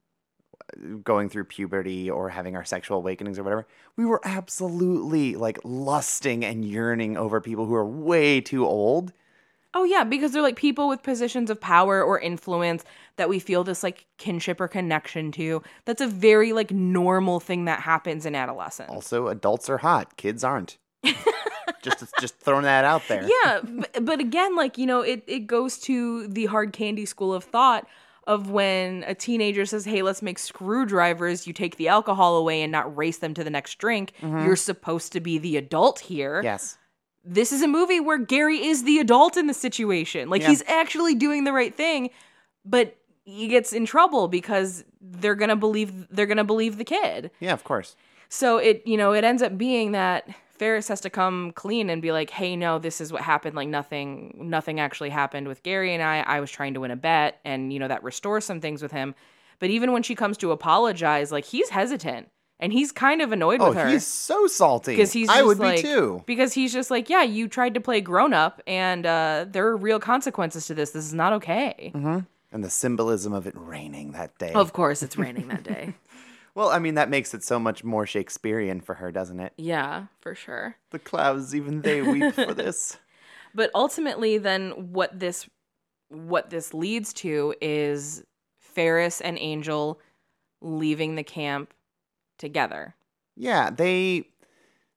going through puberty or having our sexual awakenings or whatever, we were absolutely like lusting and yearning over people who are way too old. Oh yeah, because they're like people with positions of power or influence that we feel this like kinship or connection to. That's a very like normal thing that happens in adolescence. Also, adults are hot, kids aren't. just just throwing that out there. yeah, but, but again, like you know, it it goes to the hard candy school of thought of when a teenager says, "Hey, let's make screwdrivers." You take the alcohol away and not race them to the next drink. Mm-hmm. You're supposed to be the adult here. Yes. This is a movie where Gary is the adult in the situation. Like Yeah. he's actually doing the right thing, but he gets in trouble because they're gonna believe they're gonna believe the kid. Yeah, of course. So it you know it ends up being that Ferris has to come clean and be like, hey, no, this is what happened. Like nothing nothing actually happened with Gary and I. I was trying to win a bet, and you know that restores some things with him. But even when she comes to apologize, like he's hesitant. And he's kind of annoyed Oh, with her he's so salty. because he's I would like, be too. because he's just like yeah you tried to play grown up and uh, there are real consequences to this this is not okay Mm-hmm. And the symbolism of it raining that day. of course it's raining that day Well, I mean, that makes it so much more Shakespearean for her, doesn't it? yeah for sure The clouds, even they weep for this. but ultimately then what this what this leads to is Ferris and Angel leaving the camp together Yeah, they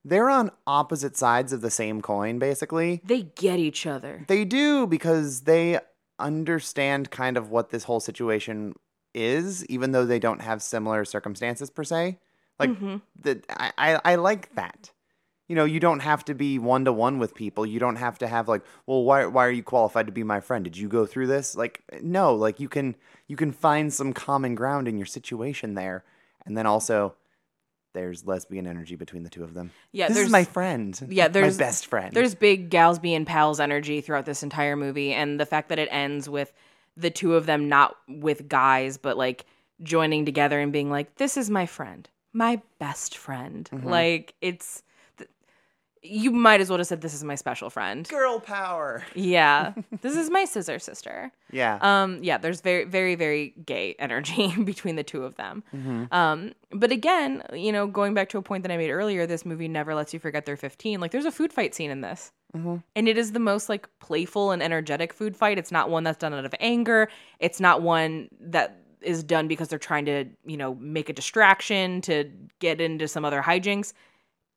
they're on opposite sides of the same coin, basically. they get each other They do because they understand kind of what this whole situation is, even though they don't have similar circumstances per se. Like Mhm. the I, I, I like that. You know, you don't have to be one to one with people. You don't have to have like, well, why why are you qualified to be my friend? Did you go through this? Like, no, like you can you can find some common ground in your situation there. And then also there's lesbian energy between the two of them. Yeah, this is there's- my friend. yeah, there's- my best friend. There's big gals being pals energy throughout this entire movie, and the fact that it ends with the two of them not with guys, but like joining together and being like, "This is my friend, my best friend." Mm-hmm. Like it's, th- you might as well have said, "This is my special friend." girl power. Yeah, this is my scissor sister. Yeah. Um, yeah, there's very, very, very gay energy between the two of them. Mm-hmm. Um, but again, you know, going back to a point that I made earlier, this movie never lets you forget they're 15. Like, there's a food fight scene in this. Mm-hmm. And it is the most like playful and energetic food fight. It's not one that's done out of anger. It's not one that is done because they're trying to, you know, make a distraction to get into some other hijinks.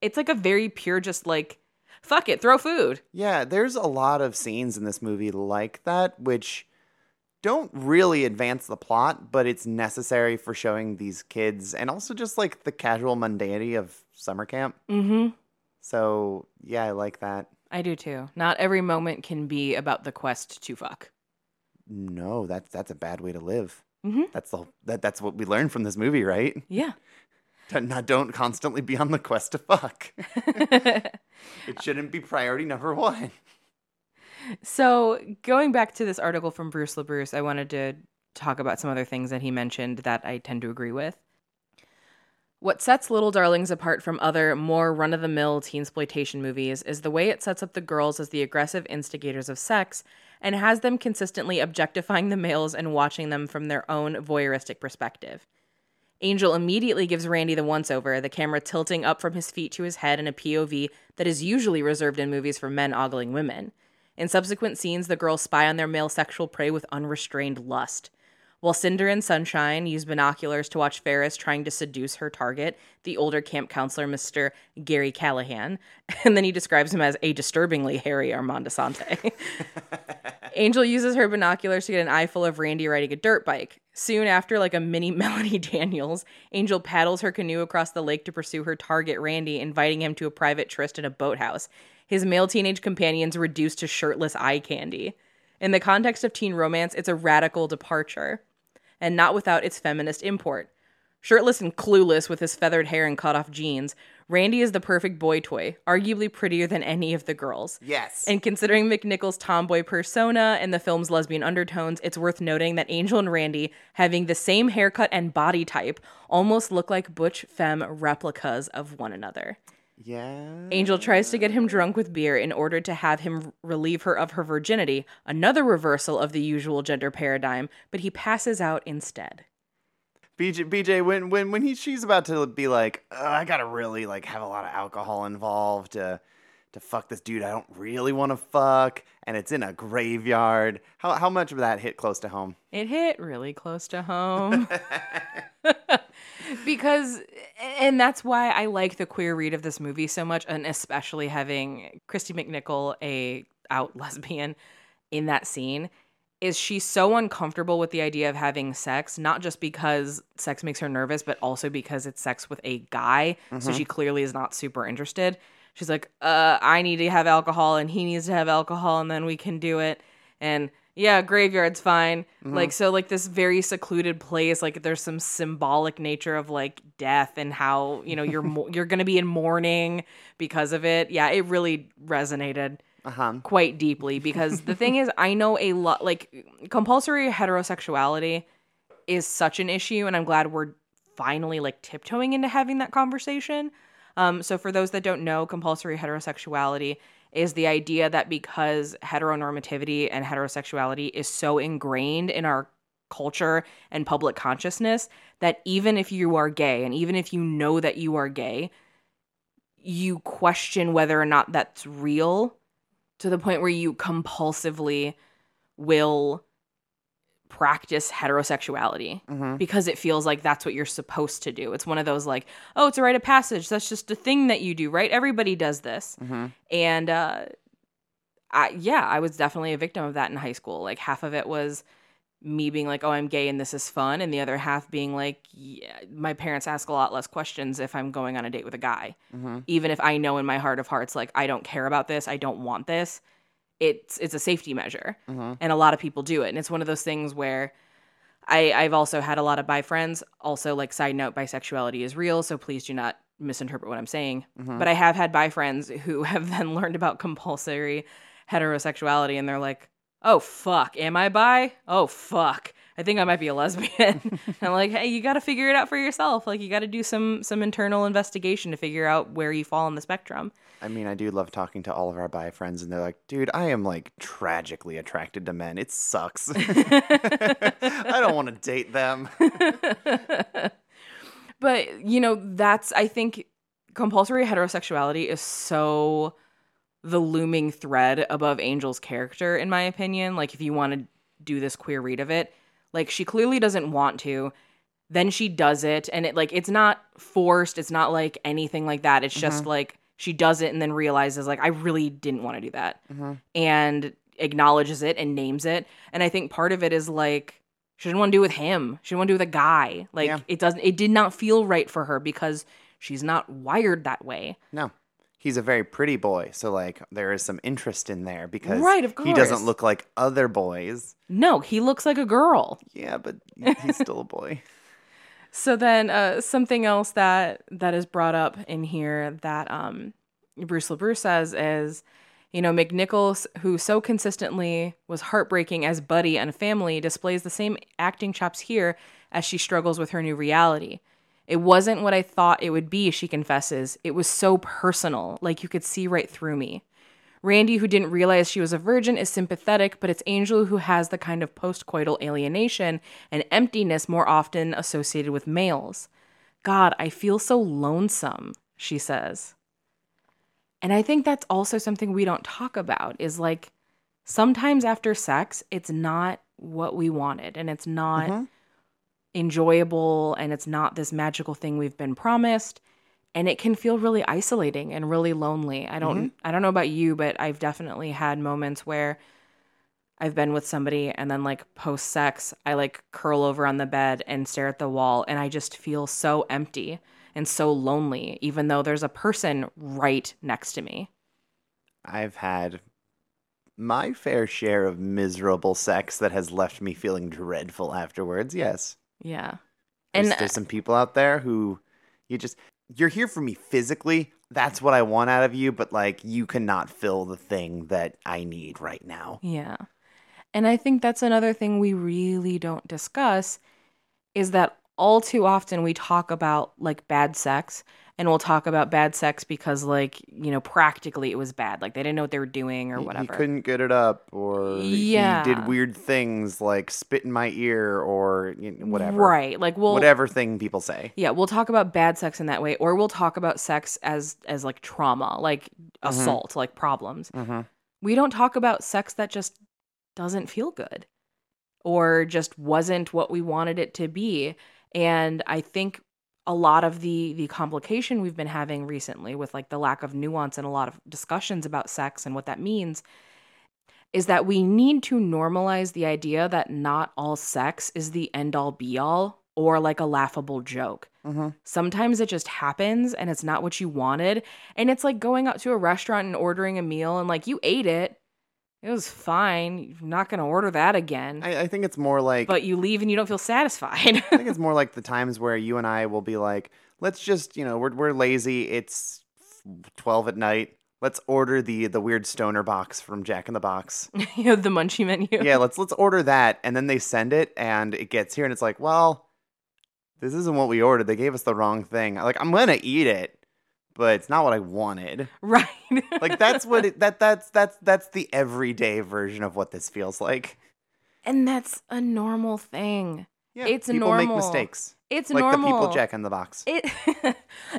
It's like a very pure, just like, fuck it, throw food. Yeah, there's a lot of scenes in this movie like that, which don't really advance the plot, but it's necessary for showing these kids and also just like the casual mundanity of summer camp. Mm-hmm. So, yeah, I like that. I do too. Not every moment can be about the quest to fuck. No, that's that's a bad way to live. Mhm. That's the that that's what we learned from this movie, right? Yeah. Don't, don't constantly be on the quest to fuck. it shouldn't be priority number one. so, going back to this article from Bruce LaBruce, I wanted to talk about some other things that he mentioned that I tend to agree with. What sets Little Darlings apart from other, more run of the mill teen exploitation movies is the way it sets up the girls as the aggressive instigators of sex and has them consistently objectifying the males and watching them from their own voyeuristic perspective. Angel immediately gives Randy the once over, the camera tilting up from his feet to his head in a POV that is usually reserved in movies for men ogling women. In subsequent scenes, the girls spy on their male sexual prey with unrestrained lust. While Cinder and Sunshine use binoculars to watch Ferris trying to seduce her target, the older camp counselor, Mr. Gary Callahan, and then he describes him as a disturbingly hairy Armand Assante. Angel uses her binoculars to get an eyeful of Randy riding a dirt bike. Soon after, like a mini Melanie Daniels, Angel paddles her canoe across the lake to pursue her target, Randy, inviting him to a private tryst in a boathouse. His male teenage companions reduced to shirtless eye candy. In the context of teen romance, it's a radical departure, and not without its feminist import. Shirtless and clueless with his feathered hair and cut off jeans, Randy is the perfect boy toy, arguably prettier than any of the girls. Yes. And considering McNichol's tomboy persona and the film's lesbian undertones, it's worth noting that Angel and Randy, having the same haircut and body type, almost look like butch femme replicas of one another. Yeah. Angel tries to get him drunk with beer in order to have him relieve her of her virginity, another reversal of the usual gender paradigm, but he passes out instead. BJ, BJ, when when when he she's about to be like, I gotta really like have a lot of alcohol involved to to fuck this dude I don't really want to fuck, and it's in a graveyard. How how much of that hit close to home? It hit really close to home. because and that's why I like the queer read of this movie so much and especially having Kristy McNichol a out lesbian in that scene is she's so uncomfortable with the idea of having sex not just because sex makes her nervous but also because it's sex with a guy so she clearly is not super interested. She's like, "Uh, I need to have alcohol and he needs to have alcohol and then we can do it." And yeah, graveyard's fine. Like so like this very secluded place, like there's some symbolic nature of like death and how, you know, you're mo- you're going to be in mourning because of it. Yeah, it really resonated Uh huh. quite deeply because the thing is I know a lot like compulsory heterosexuality is such an issue and I'm glad we're finally like tiptoeing into having that conversation. Um, so for those that don't know, compulsory heterosexuality is the idea that because heteronormativity and heterosexuality is so ingrained in our culture and public consciousness that even if you are gay and even if you know that you are gay, you question whether or not that's real to the point where you compulsively will practice heterosexuality Mhm. because it feels like that's what you're supposed to do. It's one of those like, oh, it's a rite of passage. That's just a thing that you do, right? Everybody does this. Mhm. And uh I yeah, I was definitely a victim of that in high school. Like half of it was me being like, "Oh, I'm gay and this is fun," and the other half being like, "Yeah, my parents ask a lot less questions if I'm going on a date with a guy." Mhm. Even if I know in my heart of hearts like I don't care about this, I don't want this. It's it's a safety measure. Mhm. And a lot of people do it. And it's one of those things where I I've also had a lot of bi friends. Also, like side note, bisexuality is real, so please do not misinterpret what I'm saying. Mhm. But I have had bi friends who have then learned about compulsory heterosexuality and they're like, oh fuck, am I bi? Oh fuck. I think I might be a lesbian. I'm like, hey, you gotta figure it out for yourself. Like you gotta do some some internal investigation to figure out where you fall on the spectrum. I mean, I do love talking to all of our bi friends, and they're like, dude, I am like tragically attracted to men. It sucks. I don't want to date them. but you know that's i think compulsory heterosexuality is so the looming thread above angel's character in my opinion like if you want to do this queer read of it like she clearly doesn't want to. Then she does it and it like it's not forced it's not like anything like that. It's just like she does it and then realizes like i really didn't want to do that. Mhm. and acknowledges it and names it. And i think part of it is like she didn't want to do it with him. She didn't want to do it with a guy. Like Yeah. it doesn't it did not feel right for her because she's not wired that way. No. He's a very pretty boy, so like there is some interest in there because Right, of course. he doesn't look like other boys. no he looks like a girl Yeah, but he's still a boy. So then, uh, something else that that is brought up in here that um, Bruce LaBruce says is, you know, McNichols, who so consistently was heartbreaking as Buddy and family, displays the same acting chops here as she struggles with her new reality. It wasn't what I thought it would be, she confesses. It was so personal, like you could see right through me. Randy, who didn't realize she was a virgin, is sympathetic, but it's Angel who has the kind of postcoital alienation and emptiness more often associated with males. God, I feel so lonesome, she says. And I think that's also something we don't talk about is like sometimes after sex, it's not what we wanted and it's not Mhm. Enjoyable and it's not this magical thing we've been promised and it can feel really isolating and really lonely. I don't mm-hmm. I don't know about you, but I've definitely had moments where I've been with somebody and then like post sex, I like curl over on the bed and stare at the wall and I just feel so empty and so lonely even though there's a person right next to me. I've had my fair share of miserable sex that has left me feeling dreadful afterwards. Yes. Yeah. There's, And there's uh, some people out there who you just you're here for me physically. That's what I want out of you, but like you cannot fill the thing that I need right now. Yeah. And I think that's another thing we really don't discuss is that all too often we talk about like bad sex and we'll talk about bad sex because like, you know, practically it was bad. Like they didn't know what they were doing or whatever. He couldn't get it up, or he Yeah. did weird things like spit in my ear, or you know, whatever. Right. Like we'll whatever thing people say. Yeah, we'll talk about bad sex in that way or we'll talk about sex as as like trauma, like assault, like problems. Mm-hmm. we don't talk about sex that just doesn't feel good or just wasn't what we wanted it to be and i think a lot of the the complication we've been having recently with like the lack of nuance and a lot of discussions about sex and what that means is that we need to normalize the idea that not all sex is the end all be all or like a laughable joke Mm-hmm. Sometimes it just happens and it's not what you wanted. And it's like going out to a restaurant and ordering a meal and like you ate it. It was fine. You're not going to order that again. I, I think it's more like but you leave and you don't feel satisfied. I think it's more like the times where you and I will be like, let's just, you know, we're we're lazy. It's twelve at night. Let's order the the weird stoner box from Jack in the Box. you know, the munchie menu. yeah, let's let's order that, and then they send it, and it gets here, and it's like, well, this isn't what we ordered. They gave us the wrong thing. Like I'm gonna eat it, but it's not what I wanted. Right. Like that's what it, that that's that's that's the everyday version of what this feels like. and that's a normal thing. Yeah, It's normal. people make normal. mistakes. It's like normal. the people Jack in the Box. It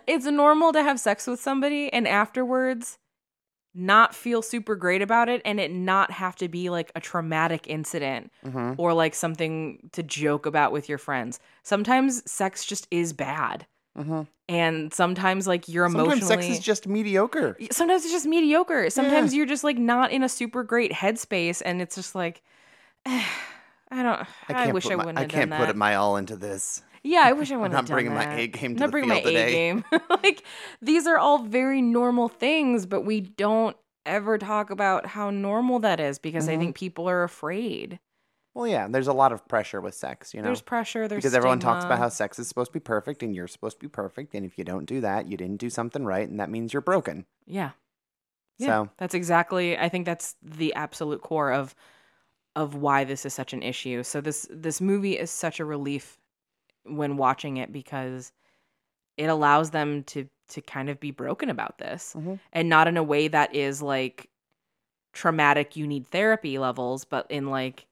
it's normal to have sex with somebody and afterwards not feel super great about it and it not have to be like a traumatic incident hmm or like something to joke about with your friends. Sometimes sex just is bad. Hmm And sometimes like you're Sometimes sex is just mediocre. sometimes it's just mediocre. Sometimes you're just like not in a super great headspace and it's just like I don't I, can't wish I wouldn't I have can't put that. my all into this. Yeah, I wish I wouldn't not have done bringing my that. A game to not the bringing my today. A game. like these are all very normal things, but we don't ever talk about how normal that is because I Mhm. think people are afraid. Well, yeah, there's a lot of pressure with sex, you know. There's pressure. There's because everyone talks about how sex is supposed to be perfect and you're supposed to be perfect and if you don't do that, you didn't do something right and that means you're broken. yeah, yeah. So, That's exactly. I think that's the absolute core of of why this is such an issue. So this this movie is such a relief when watching it because it allows them to to kind of be broken about this Mhm. and not in a way that is like traumatic you need therapy levels but in like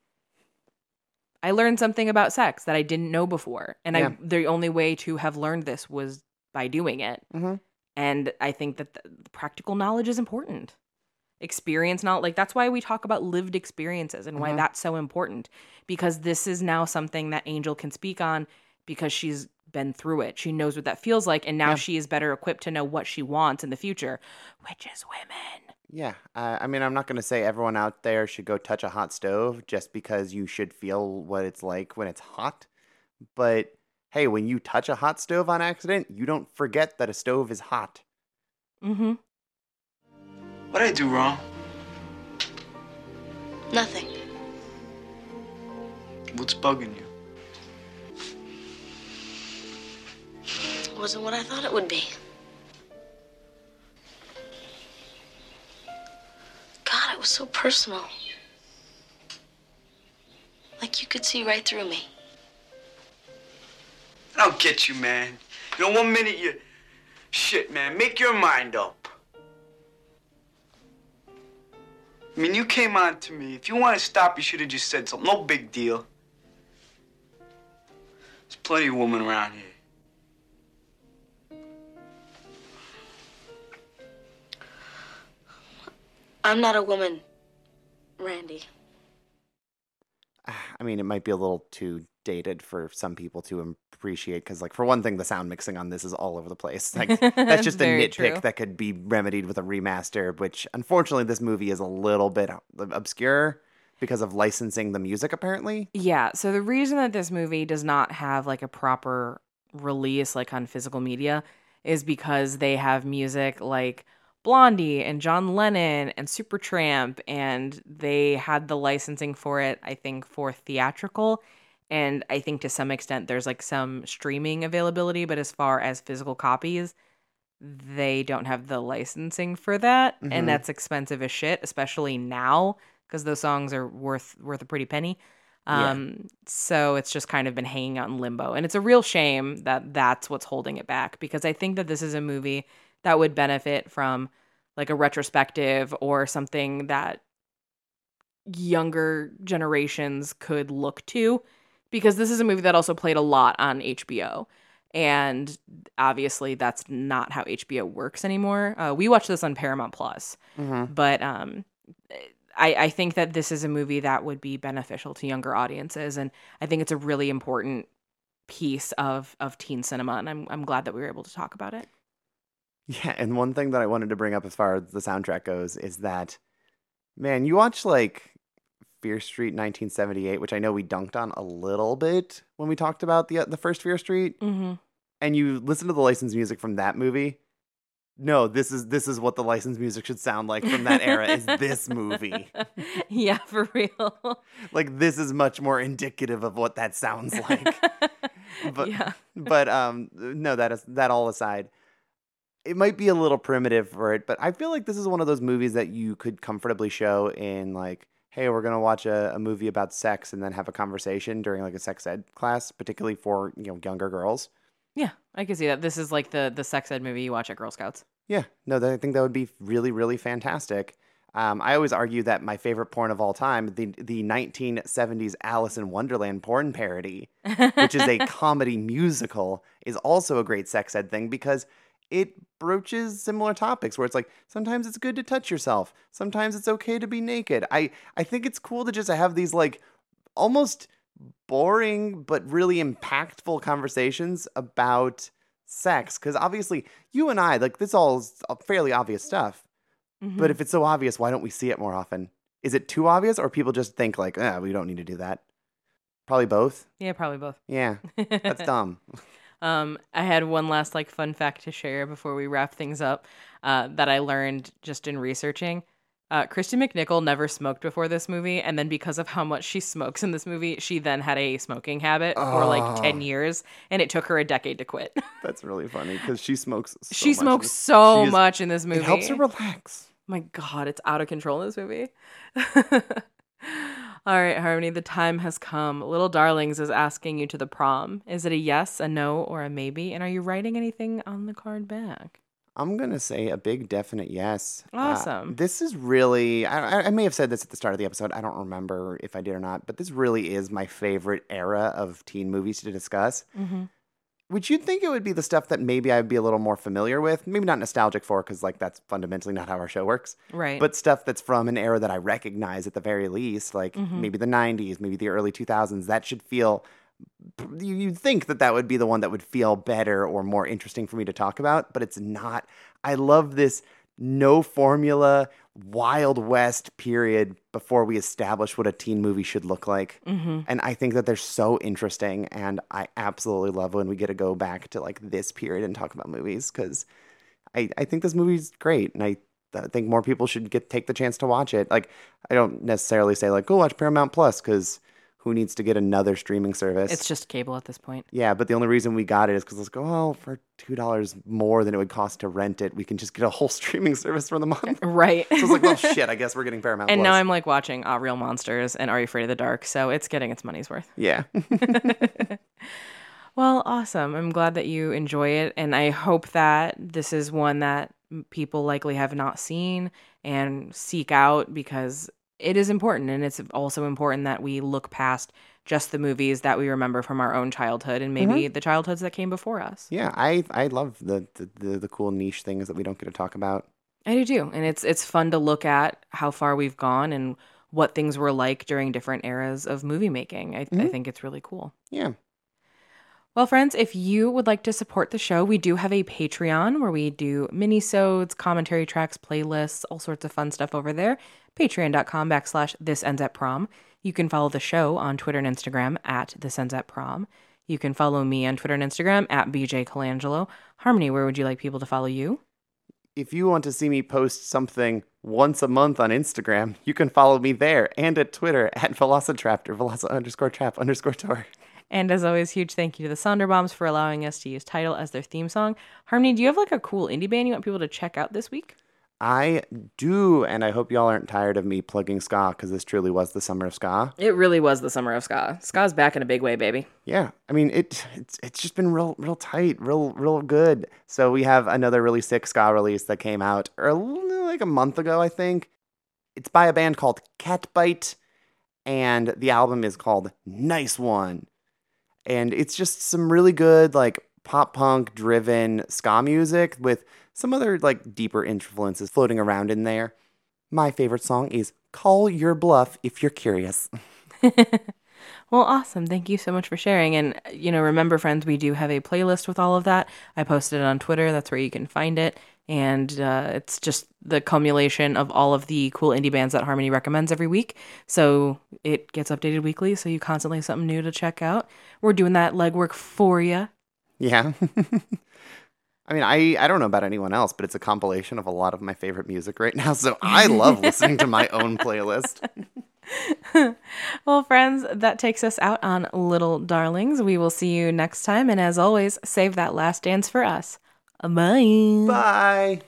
I learned something about sex that I didn't know before and Yeah. I the only way to have learned this was by doing it Mhm. and I think that the, practical knowledge is important experience not like that's why we talk about lived experiences and why Mhm. that's so important because this is now something that Angel can speak on because she's been through it. She knows what that feels like and now Yeah. she is better equipped to know what she wants in the future, which is women. Yeah, uh, I mean, I'm not going to say everyone out there should go touch a hot stove just because you should feel what it's like when it's hot. But hey, when you touch a hot stove on accident, you don't forget that a stove is hot. Mm Mhm. What'd I do wrong? Nothing. What's bugging you? It wasn't what I thought it would be. So personal. Like you could see right through me. I don't get you, man. You know, one minute you. Shit, man, make your mind up. I mean, you came on to me. If you want to stop, you should have just said something. No big deal. There's plenty of women around here. I'm not a woman, Randy. Ah, I mean, it might be a little too dated for some people to appreciate because, like, for one thing, the sound mixing on this is all over the place. Like, that's just a nitpick true. that could be remedied with a remaster, which unfortunately, this movie is a little bit obscure because of licensing the music, apparently. Yeah, so the reason that this movie does not have like a proper release like on physical media is because they have music like Blondie and John Lennon and Supertramp and they had the licensing for it I think for theatrical and I think to some extent there's like some streaming availability but as far as physical copies they don't have the licensing for that Mhm. and that's expensive as shit especially now because those songs are worth worth a pretty penny Yeah. um so it's just kind of been hanging out in limbo and it's a real shame that that's what's holding it back because i think that this is a movie that would benefit from like a retrospective or something that younger generations could look to because this is a movie that also played a lot on HBO and obviously that's not how HBO works anymore. Uh, we watch this on Paramount Plus, Mm-hmm. but um, I, I think that this is a movie that would be beneficial to younger audiences, and I think it's a really important piece of of teen cinema, and I'm I'm glad that we were able to talk about it. Yeah, and one thing that I wanted to bring up as far as the soundtrack goes is that, man, you watch like Fear Street 1978, which I know we dunked on a little bit when we talked about the the first Fear Street, Mm-hmm. and you listen to the licensed music from that movie. No, this is this is what the licensed music should sound like from that era. is this movie yeah, for real. like this is much more indicative of what that sounds like? But- yeah. but um no that is that all aside it might be a little primitive for it but i feel like this is one of those movies that you could comfortably show in like hey, we're gonna watch a, a movie about sex and then have a conversation during like a sex ed class, particularly for you know younger girls. Yeah, I can see that. This is like the the sex ed movie you watch at Girl Scouts. Yeah, no, that, I think that would be really, really fantastic. Um, I always argue that my favorite porn of all time, the the 1970s Alice in Wonderland porn parody, which is a comedy musical, is also a great sex ed thing because it broaches similar topics where it's like sometimes it's good to touch yourself, sometimes it's okay to be naked. I I think it's cool to just have these like almost boring but really impactful conversations about sex because obviously you and I like this all is fairly obvious stuff. But if it's so obvious, why don't we see it more often? Is it too obvious, or people just think like, ah, we don't need to do that? Probably both. yeah, probably both. Yeah, that's dumb. Um, I had one last like fun fact to share before we wrap things up uh, that I learned just in researching. Uh, Kristy McNichol never smoked before this movie, and then because of how much she smokes in this movie, she then had a smoking habit for like ten years, and it took her a decade to quit. That's really funny because she smokes. So she smokes this- so she is- much in this movie. It helps her relax. My God, it's out of control in this movie. All right, Harmony, the time has come. Little Darlings is asking you to the prom. Is it a yes, a no, or a maybe? And are you writing anything on the card back? I'm gonna say a big definite yes. Uh, Awesome. this is really. I, I- I may have said this at the start of the episode. I don't remember if I did or not, but this really is my favorite era of teen movies to discuss. Mm-hmm. Which you'd think it would be the stuff that maybe I'd be a little more familiar with, maybe not nostalgic for, because like that's fundamentally not how our show works. Right. But stuff that's from an era that I recognize at the very least, like Mhm. maybe the '90s, maybe the early 2000s. That should feel. You'd think that that would be the one that would feel better or more interesting for me to talk about, but it's not. I love this no formula, Wild West period before we establish what a teen movie should look like. mm-hmm. And I think that they're so interesting. And I absolutely love when we get to go back to like this period and talk about movies because I, I think this movie's great. And I, I think more people should get take the chance to watch it. Like, I don't necessarily say, like, go watch Paramount Plus because who needs to get another streaming service? It's just cable at this point. yeah, but the only reason we got it is because let's go, oh, for $2 more than it would cost to rent it, we can just get a whole streaming service for the month. Right. so it's like, well, shit, I guess we're getting Paramount and Plus. now I'm like watching uh, Real Monsters and Are You Afraid of the Dark? So it's getting its money's worth. Yeah. well, awesome. I'm glad that you enjoy it. And I hope that this is one that people likely have not seen and seek out because it is important. And it's also important that we look past just the movies that we remember from our own childhood and maybe the childhoods that came before us. Yeah, I I love the, the the the cool niche things that we don't get to talk about. I do too. And it's it's fun to look at how far we've gone and what things were like during different eras of movie making. I, I Mhm. think it's really cool. Yeah. Well, friends, if you would like to support the show, we do have a Patreon where we do mini-sodes, commentary tracks, playlists, all sorts of fun stuff over there. Patreon.com backslash this ends at prom. You can follow the show on Twitter and Instagram at this ends at prom. You can follow me on Twitter and Instagram at BJ Colangelo. Harmony, where would you like people to follow you? If you want to see me post something once a month on Instagram, you can follow me there and at Twitter at Velocitraptor, Veloci underscore trap underscore tour. And as always, huge thank you to the Sonderbombs for allowing us to use Title as their theme song. Harmony, do you have like a cool indie band you want people to check out this week? I do, and I hope y'all aren't tired of me plugging ska because this truly was the summer of ska. It really was the summer of ska. Ska's back in a big way, baby. Yeah, I mean it. It's it's just been real real tight, real real good. So we have another really sick ska release that came out like a month ago, I think. It's by a band called Catbite, and the album is called Nice One, and it's just some really good like pop punk driven ska music with some other like deeper influences floating around in there. My favorite song is Call Your Bluff If You're Curious. Well, awesome. Thank you so much for sharing. And, you know, remember, friends, we do have a playlist with all of that. I posted it on Twitter. That's where you can find it. And uh, it's just the culmination of all of the cool indie bands that Harmony recommends every week. So it gets updated weekly. So you constantly have something new to check out. We're doing that legwork for you. Yeah. I mean, I, I don't know about anyone else, but it's a compilation of a lot of my favorite music right now. So I love listening to my own playlist. Well, friends, that takes us out on Little Darlings. We will see you next time. And as always, save that last dance for us. Bye. Bye.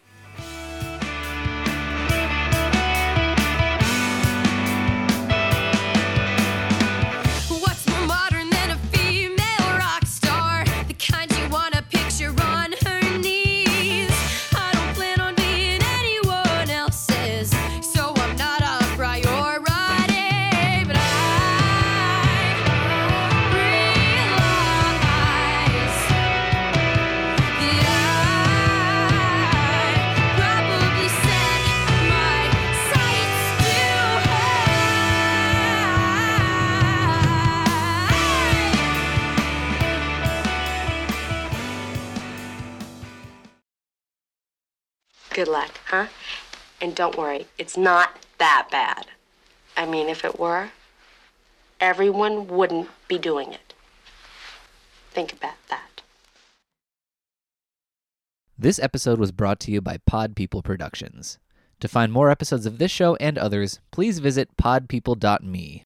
Good luck, huh? And don't worry, it's not that bad. I mean, if it were, everyone wouldn't be doing it. Think about that. This episode was brought to you by Pod People Productions. To find more episodes of this show and others, please visit podpeople.me.